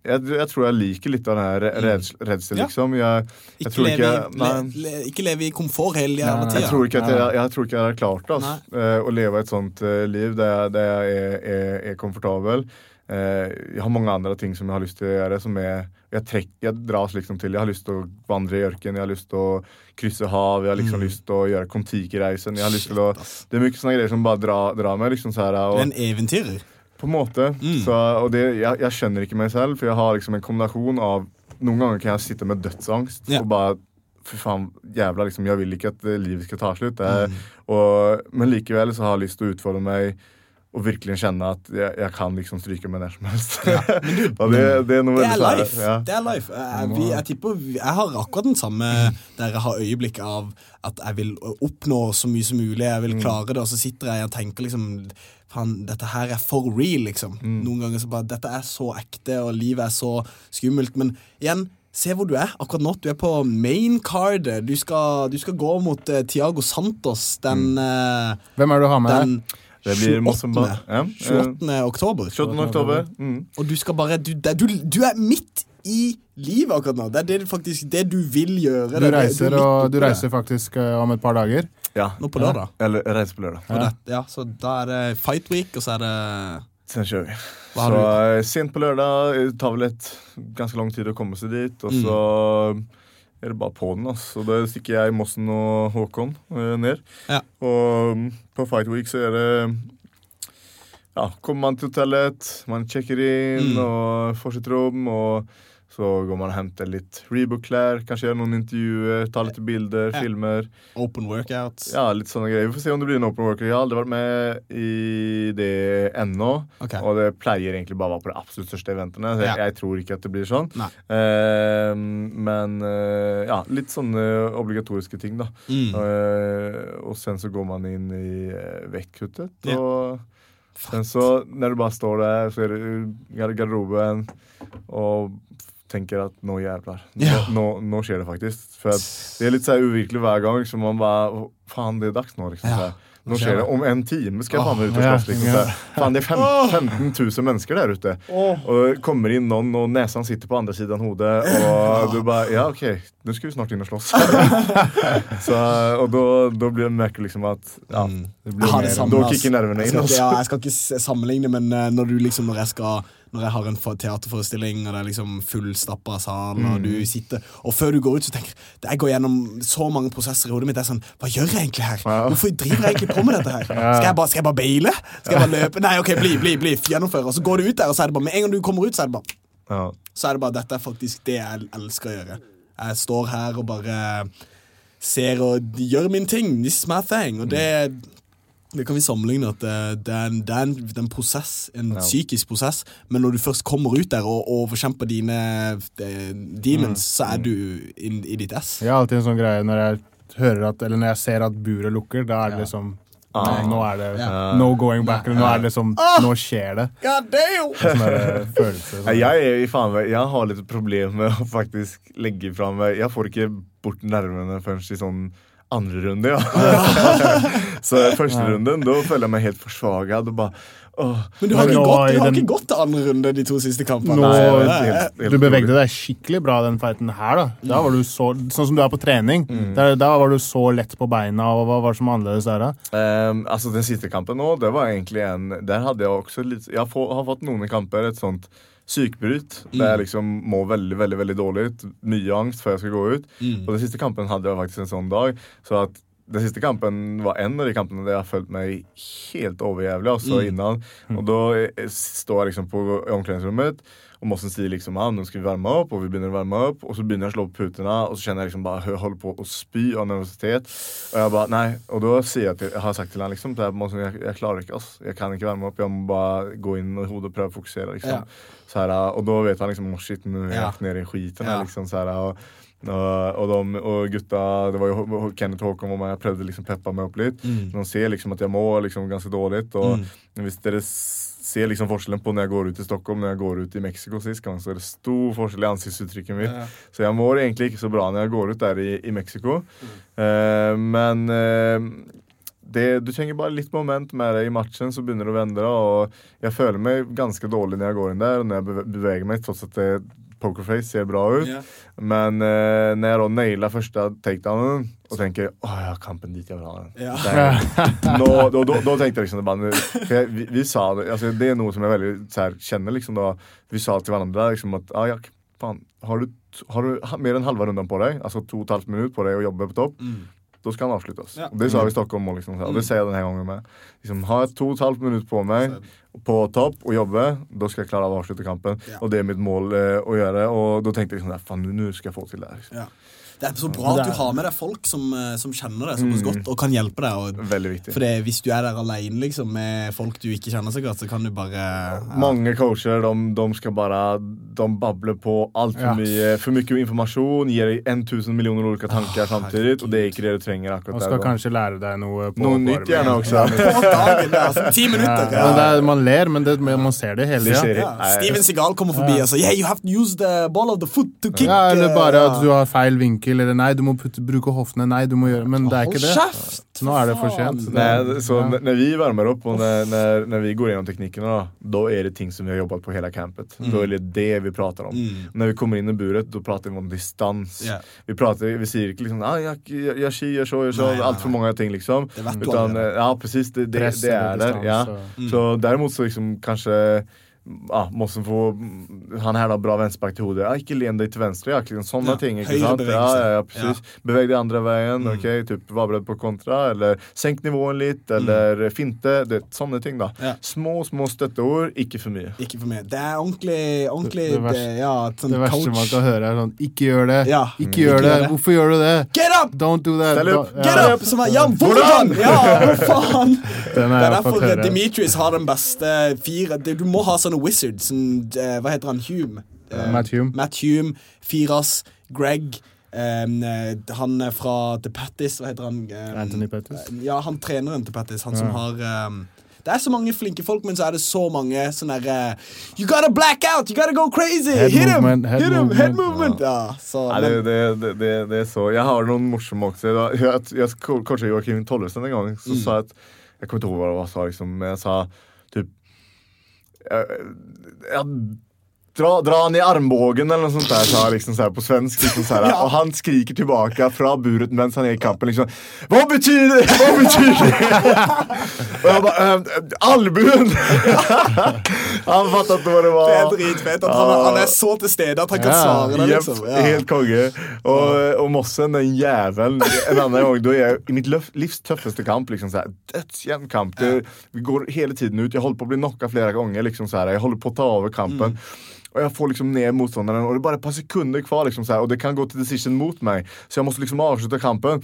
jeg, jeg tror jeg liker litt av den her reds, redsel, Ja. liksom. Jeg, jeg Ikke, leve, ikke i- le, le, i komfort hele jævla tida. Jeg tror ikke at jeg, jeg, tror ikke jeg har klart altså. Eh, å leve et sånt eh, liv der der jeg er, er, er komfortabel. Eh, jeg har mange andre ting som jeg har lyst til å gjøre. Som er, jeg, trekk, jeg dras liksom til. Jeg har lyst til å vandre i ørken, jeg har lyst til å krysse hav, jeg har liksom lyst til å gjøre Kon-Tiki-reisen. Jeg har lyst til å Det er mye sånne greier som bare drar, dra meg. liksom så her, og, en eventyrer. På en måte. Så, og det, jeg, jeg skjønner ikke meg selv, for jeg har liksom en kombinasjon av Noen ganger kan jeg sitte med dødsangst Ja. og bare Fy faen, jævla, liksom, jeg vil ikke at livet skal ta slutt. Er- Mm. og, men likevel så har jeg lyst til å utfordre meg og virkelig kjenne at jeg, jeg kan liksom stryke med når som helst. og det, det er Det er life. Ja. Det er life. Jeg, vi, jeg tipper Jeg har akkurat den samme der jeg har øyeblikk av at jeg vil oppnå så mye som mulig. Jeg vil klare det, og så sitter jeg og tenker liksom Faen, dette her er for real, liksom. Noen ganger så bare Dette er så ekte, og livet er så skummelt. Men igjen, se hvor du er akkurat nå. Du er på main card. Du skal, du skal gå mot uh, Tiago Santos den, uh, Hvem er det du har med den? Det blir 28. Ja, eh, 28. oktober. 28. oktober. Mm. Og du skal bare Du, du, du er midt i livet akkurat nå. Det er det, faktisk det du vil gjøre. Du er reiser, er og, du reiser faktisk uh, om et par dager. Ja. Nå på lørdag. Eller reise på lørdag. Ja. det, ja, så da er det fight week, og så er det Sen kjører vi. Så du eh, sent på lørdag det tar vel et ganske lang tid å komme seg dit. Og så er det bare på den. Altså. Da stikker jeg, Mossen og Håkon eh, ned. Ja. Og mm, på Fight Week så er det Ja, kommer man til hotellet, man sjekker inn Mm. og får sitt rom. Og så går man og henter litt Rebook-klær, kanskje gjør noen intervjuer, tar litt bilder, Ja. filmer. open workouts. Ja, litt sånne greier. Vi får se om det blir en open workout. Jeg har aldri vært med i det ennå. Okay. Og det pleier egentlig bare å være på de absolutt største eventene. Så jeg, Ja. jeg tror ikke at det blir sånn. Eh, men eh, ja, litt sånne obligatoriske ting, da. Mm. Eh, og sen så går man inn i vekkhuttet, vektkuttet. Ja. Og sen så, når du bare står der, så er det garderoben og tenker at nå jævlar. Nå, Ja. nå, nå skjer det faktisk. For det er litt så uvirkelig hver gang, så man bare Faen, det er dags nå, liksom. Ja. Nå skjer det. Om en time skal jeg faen meg ut og slåss. Liksom. Faen, det er 15 000 mennesker der ute. Og kommer inn noen, og nesen sitter på andre siden av hodet, og du bare Ja, OK, nå skal vi snart inn og slåss. så, og da, da blir det merker liksom at ja, det blir mer- Da kikker kicker nervene inn. Altså. ja, jeg skal ikke sammenligne, men eh, når du liksom Når jeg skal Når jeg har en teaterforestilling, og det er liksom fullstappa sal, og Mm. du sitter Og før du går ut, så tenker jeg Jeg går gjennom så mange prosesser i hodet mitt. Det er sånn Hva gjør jeg egentlig her? Hvorfor driver jeg egentlig på med dette her? Skal jeg bare, skal jeg bare baile? Skal jeg bare løpe? Nei, OK, bli, bli, bli. Gjennomføre. Og så går du ut der, og så er det bare Med en gang du kommer ut, så er det bare Ja. så er det bare dette er faktisk det jeg elsker å gjøre. Jeg står her og bare ser og gjør min ting. This is my thing. Og det, det kan vi sammenligne at det, det, er, en, det er en, det er en prosess, en psykisk prosess, men når du først kommer ut der og overkjemper dine de, demons, så er du in, i ditt ess. Jeg har alltid en sånn greie når jeg hører at, eller når jeg ser at buret lukker, da er det liksom Ah. Nå er det Ja. no going back. Eller nå er det liksom Nå skjer det. God damn! Sånn eh, følelse. Nei, Jeg, er i faen meg- jeg har litt problem med å faktisk legge fram Jeg får ikke bort nervene først i sånn andre runde, ja. så første runden, da føler jeg meg helt forsvaga. Men du har ikke gått, du har den- ikke gått til andre runde de to siste kampene. Nå- helt- helt- helt Du bevegde deg skikkelig bra den fighten her, da. Da var du så, sånn som du er på trening. Mm. Der, da var du så lett på beina, og hva var det som var annerledes der, da? Um, altså Den siste kampen nå, det var egentlig en Der hadde jeg også litt Jeg har, få, har fått noen kamper et sånt sykebryt. Der jeg liksom må veldig veldig, veldig dårlig. Mye angst før jeg skal gå ut. Og den siste kampen hadde jeg faktisk en sånn dag. Så at den siste kampen var en av de kampene der jeg har følt meg helt overjævlig. Altså innan Og da eh, står jeg liksom på i omkledningsrommet, og Mossen sier liksom ja, nå skal vi varme opp, og vi begynner å varme opp. Og så begynner jeg å slå opp putene, og så kjenner jeg liksom bare jeg holder på å spy av nervøsitet. Og jeg bare, nei, og da sier jeg til, jeg har sagt til han liksom Mossen, jeg, jeg klarer ikke, ass. Jeg kan ikke varme opp. Jeg må bare gå inn i hodet og prøve å fokusere. liksom. Ja. Så her, og da vet han liksom oh, shit, nå er jeg Ja. nede i skiten. Her, liksom, så her, og, og, de, og gutta Det var jo Kenneth Håkon og meg, jeg prøvde liksom peppa meg opp litt. Mm. De ser liksom at jeg må liksom ganske dårlig. Og hvis dere ser liksom forskjellen på når jeg går ut i Stockholm når jeg går ut i Mexico sist gang, så er det stor forskjell i ansiktsuttrykket mitt. Ja. Så jeg mår egentlig ikke så bra når jeg går ut der i, i Mexico. Eh, men uh, det, du trenger bare litt moment med deg i matchen, så begynner det å vende. Og jeg føler meg ganske dårlig når jeg går inn der, og når jeg beveger meg, tross at det pokerface ser bra ut. Yeah. Men uh, når jeg da naila første takedownen og tenker å ja, kampen dit jeg vil ha den. Ja. Da, tenkte jeg liksom det bare, jeg, vi, vi sa det, altså, Det er noe som jeg veldig så her, kjenner liksom da Vi sa til hverandre liksom at ah, Jack, faen, har du, har du mer enn halve runden på deg, altså to og et halvt minutt på deg å jobbe på topp, da skal han avsluttes. Ja. Og Det sa vi i Stockholm òg, liksom, og det sier jeg denne gangen med. Liksom, har jeg to og et halvt minutt på meg på topp og jobbe, da skal jeg klare å avslutte kampen. Ja. Og det er mitt mål eh, å gjøre. Og da tenkte jeg sånn faen, nå skal jeg få til det. Liksom. Ja. Det er så bra at du har med deg folk som, eh, som kjenner deg såpass godt og kan hjelpe deg. Og, Veldig viktig. for det, hvis du er der alene liksom, med folk du ikke kjenner så godt, så kan du bare ja. Mange coacher de, de skal bare De babler på altfor Ja. mye For mye informasjon, gir deg 1000 millioner ulike tanker samtidig, og det er ikke det du trenger Og skal der. kanskje lære deg noe på Noe nytt gjerne også. På dagen, ja, altså, ti Ja, minutter. det er, man ler, men det, man ser det hele tida. Ja. Steven Segal kommer forbi og sier Yeah, you have to use the ball of the foot to kick. Ja, eller bare at du har feil vinkel, eller nei, du må putte, bruke hoftene. Nei, du må gjøre Men det er ikke det. kjeft! Nå er det for sent. Så, Nej, det- så Ja. når vi varmer opp, og når, når, når vi går gjennom teknikkene, da er är det ting som vi har jobbet på hele campet. Mm. Da er det det vi prater om. Mm. Når vi kommer inn i buret da prater vi om distans. Yeah. Vi, pratar, vi sier ikke liksom ah, jeg, jeg, jeg, jeg, jeg, så, jeg, så, altfor mange allt för nej. många ting liksom. Det vet du Utan, eh, ja precis, det, det, det er der. Ja. och- Så derimot så liksom kanske ja, måste få Han her har bra venstreback til hodet. Ah, ikke len deg til venstre. Ja, liksom, sånne Ja, ting. ikke sant? Ja, ja, ja, precis. Beveg deg andre veien. Mm. ok, typ, Var beredd på kontra, eller senk nivåen litt, eller finte. Det, sånne ting, da. Mm. Ja. Små, små støtteord, ikke for mye. Ikke for mye. Det er ordentlig, ordentlig Det- det verste- det, ja, sånn Det verste man kan høre, er sånn Ikke gjør det! Ja. Ikke Mm. gjør Ikke det! gjør det. Hvorfor gjør du det? Get up! Don't do that! Stell opp. Get ja. up! Som er, ja, hvordan? Ja, hva faen? Den Det er derfor Dimitris har den beste fire Du må ha sånne wizards. Sånn, eh, hva heter han? Hume? Eh, Matt Hume. Matt Hume. Firas. Greg. Um, eh, han er fra The Pattis. Hva heter han? Um, Anthony Pettis. Ja, han treneren til Pattis. Han som har um, det er så mange flinke folk, men så er det så mange sånne derre You gotta black out! You gotta go crazy! Head hit him! head hit him! Head movement. Ja. Ja, så, men, det, det, det, det er så Jeg har noen morsomme også. Jeg, Jeg, jeg kanskje Joakim Tollesen en gang. Så sa jeg at Jeg kommer ikke ihåg hva han sa. Liksom, jeg sa typ jeg, jeg, Dra, dra han i armbågen eller noe sånt der, sa liksom så på svensk. Liksom så Ja. Og han skriker tilbake fra buret mens han er i kampen. Liksom, Hva betyr det?! Hva betyr det?! og jeg bare «Eh, Albuen! han fattet hva det var. det er dritfett. At han, han er så til stede at han kan Ja, svare det. Liksom. Ja. helt konge. Og, og Mossen, den jævelen En annen gang, da er jeg i mitt livs tøffeste kamp. Liksom, så Dødsjevn kamp. Det, vi går hele tiden ut. Jeg holder på å bli knocka flere ganger. Liksom, så jeg holder på å ta over kampen. Og jeg får liksom ned motstanderen, og det er bare et par sekunder kvar. Liksom, så her, og det kan gå til decision mot meg, så jeg må liksom avslutte kampen.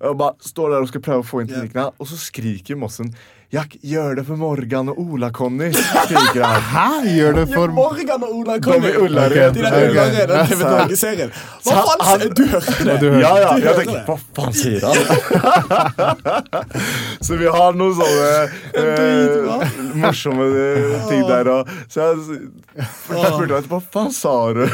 Og bare står der og skal prøve å få inn teknikkene, og så skriker Mossen Jack, gjør det for Morgan og Ola-Conny! skriker han. Hæ? Gjør det for Morgan og Ola De er der. Ullared, den TV Norge-serien. Hva faen? han- Du hørte det? Du hørte Ja, ja. Du Jeg tenker, hva faen sier han? så vi har noen sånne eh, morsomme eh, ting der. Og, så jeg, jeg spurte han hva faen sa du?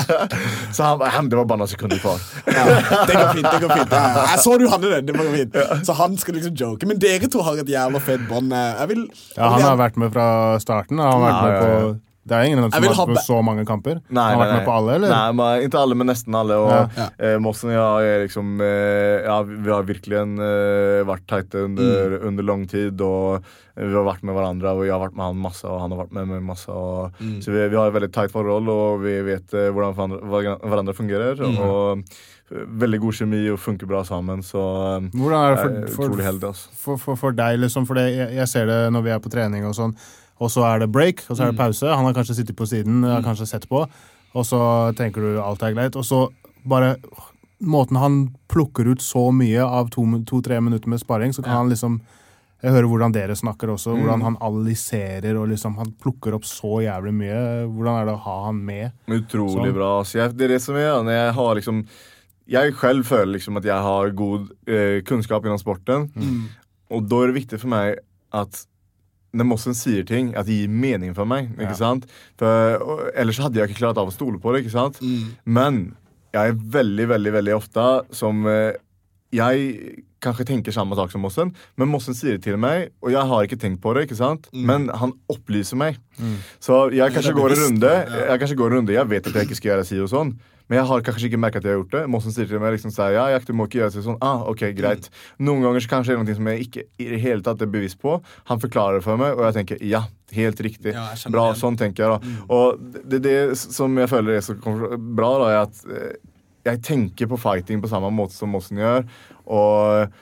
så han bare det var bare noen sekunder kvar. Ja, det går fint. det går fint. Jeg så du hadde den. det var fint Så han skal liksom joke. Men dere to har et jævla fett bånd. eh, Jeg vil Ja, han har vært med fra starten. Han har vært med ja, ja. på Det er ingen som har vært ha med på så mange kamper. Nei, han har vært med på alle, eller? Nei, men, ikke alle, men nesten alle. Og Ja. Ja. eh, Mossen og jeg er liksom eh, Ja, vi har virkelig eh, vært teite under, Mm. under lang tid. Og vi har vært med hverandre, og jeg har vært med han masse, og han har vært med meg masse. Og, Mm. Så vi, vi har et veldig teit forhold, og vi vet eh, hvordan hverandre, fungerer. Mm. Og eh, veldig god kjemi og funker bra sammen, så Hvordan er det jeg er for, for, utrolig heldig. Altså. for, for, for deg, liksom? For det, jeg, jeg ser det når vi er på trening og sånn, og så er det break, og så er det pause. Han har kanskje sittet på siden, har kanskje sett på, og så tenker du alt er greit, og så bare Måten han plukker ut så mye av to-tre to, minutter med sparring, så kan Ja. han liksom jeg hører hvordan dere snakker også, Mm. hvordan han analyserer og liksom han plukker opp så jævlig mye. Hvordan er det å ha han med? Utrolig Sånn. bra. Så jeg, det er det som er når jeg har liksom Jeg selv føler liksom at jeg har god eh, kunnskap innom sporten. Mm. Og da er det viktig for meg at når Mossen sier ting, at det gir mening for meg. Ja. sant? For, ellers hadde jeg ikke klart av å stole på det. ikke sant? Mm. Men jeg er veldig, veldig veldig ofte som eh, Jeg kanskje tenker samme sak som Mossen, men Mossen sier det til meg, og jeg har ikke tenkt på det. ikke sant? Mm. Men han opplyser meg. Så jeg kanskje bevisst, runde. ja. Jeg kanskje går en runde, jeg vet at jeg ikke skal gjøre si og sånn. Men jeg har kanskje ikke merket at jeg har gjort det. Mossen sier til meg liksom sier, ja, Jack, du må ikke gjøre det sånn. Ah, ok, greit. Noen ganger så kanskje det er noe som jeg ikke i det hele tatt er bevisst på. Han forklarer det for meg, og jeg tenker ja, helt riktig. Ja, bra, det sånn tenker jeg da. Og det, det som jeg føler er så bra, da, er at eh, jeg tenker på fighting på samme måte som Mossen gjør. Og,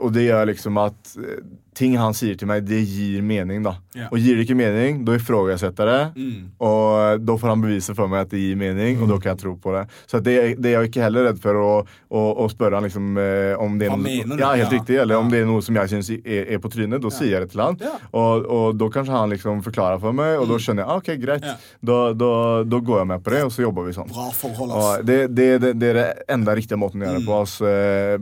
og det gjør liksom at eh, ting han sier til meg, det gir mening. da Yeah. Og gir det ikke mening, da ifrågasetter jeg det. Mm. Og da får han bevise for meg at det gir mening, og da kan jeg tro på det. Så det, det er jeg ikke heller redd for å, å, å spørre han liksom, eh, om det er noe, mener ja, helt Ja. riktig, eller om det er noe som jeg syns er, er på trynet. Da sier jeg det til han. Ja. Og, og da kanskje han liksom forklarer for meg, og da skjønner jeg ah, ok, greit. Ja. Da, da, da går jeg med på det, og så jobber vi sånn. Bra forhold, ass. Det, det, det, det er det enda riktige måten å gjøre det på. ass, eh,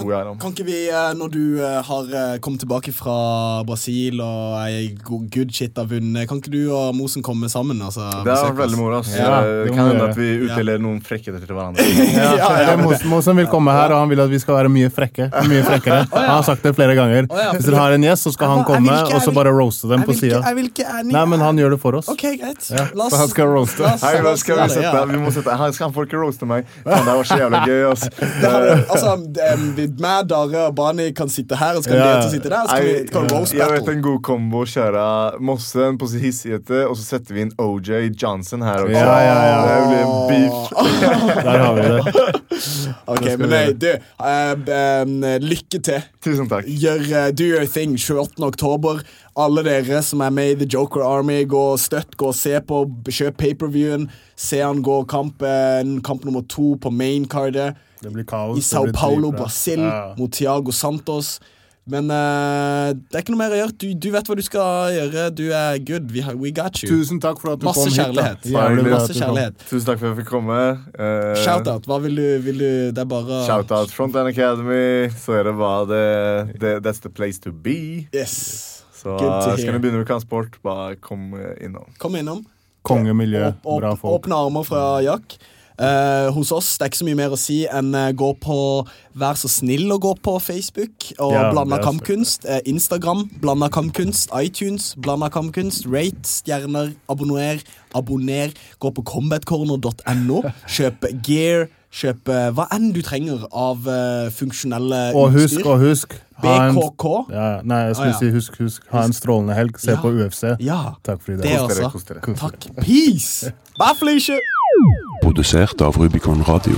tror jeg. da. Kan ikke vi, eh, når du har kommet tilbake fra Brasil og ei good shit har vunnet, kan ikke du og Mosen komme sammen? Altså, Det har vært veldig moro. Ja, Eh, det det kan hende at vi utdeler noen frekkheter til hverandre. Ja, Ja, ja. det er Mosen vil komme her, og han vil at vi skal være mye frekke. Mye frekkere. Han har sagt det flere ganger. Hvis dere har en gjest, så skal han komme, ikke- og så bare roaste dem på sida. ikke. Nei, men han gjør det for oss. Ok, greit. Ja, La så han skal roaste. Hei, la hva skal vi sette? Vi må sette Han skal folk roaste meg. Men det var så jævla gøy. Det altså, um, meg, Dare og Bani kan sitte her, og så kan Ja. dere sitte der. Og Skal vi kan vi roast jeg vet en god kombo å kjøre Mossen på sin hissighet, og så setter vi inn OJ Johnson her også. Ja, ja, ja. Det blir en beef. Der har vi det. Ok, men nei, du, uh, um, lykke til. Tusen takk. Gjør, uh, do your thing 28. oktober. Alle dere som er med i The Joker Army, gå og støtt, gå og se på, kjøp paperviewen. Se han gå kamp, eh, kamp nummer to på maincardet Det blir kaos. i Sao Paulo. Brasil, Ja. mot Tiago Santos. Men uh, det er ikke noe mer å gjøre. Du, du vet hva du skal gjøre. Du er good. We, we got you. Tusen takk for at du Masse kom hit. da. kjærlighet. Jævlig Masse kjærlighet. Tusen takk for at jeg fikk komme. Uh, Shout-out. Hva vil du, vil du Det er bare Shout-out Frontline Academy. Så er det bare det, det That's the place to be. Yes. Så to skal vi begynne med kampsport, bare kom eh, innom. Kom innom. Kongemiljø. Åpne armer fra Jack. Eh, hos oss det er ikke så mye mer å si enn uh, gå på Vær så snill å gå på Facebook og Ja, Blanda kampkunst. Uh, Instagram Blanda kampkunst. iTunes Blanda kampkunst. Rate, stjerner, abonner. Abonner. Gå på combatcorner.no. Kjøp gear. Kjøp hva enn du trenger av funksjonelle Og husk, utstyr. og husk en- BKK. Ja, nei, jeg skulle Ah, ja. si husk, husk. Ha en strålende helg. Se Ja. på UFC. Ja. Takk for i Det dag. Altså. Takk. Peace! Bye, Felicia! Produsert av Rubicon Radio.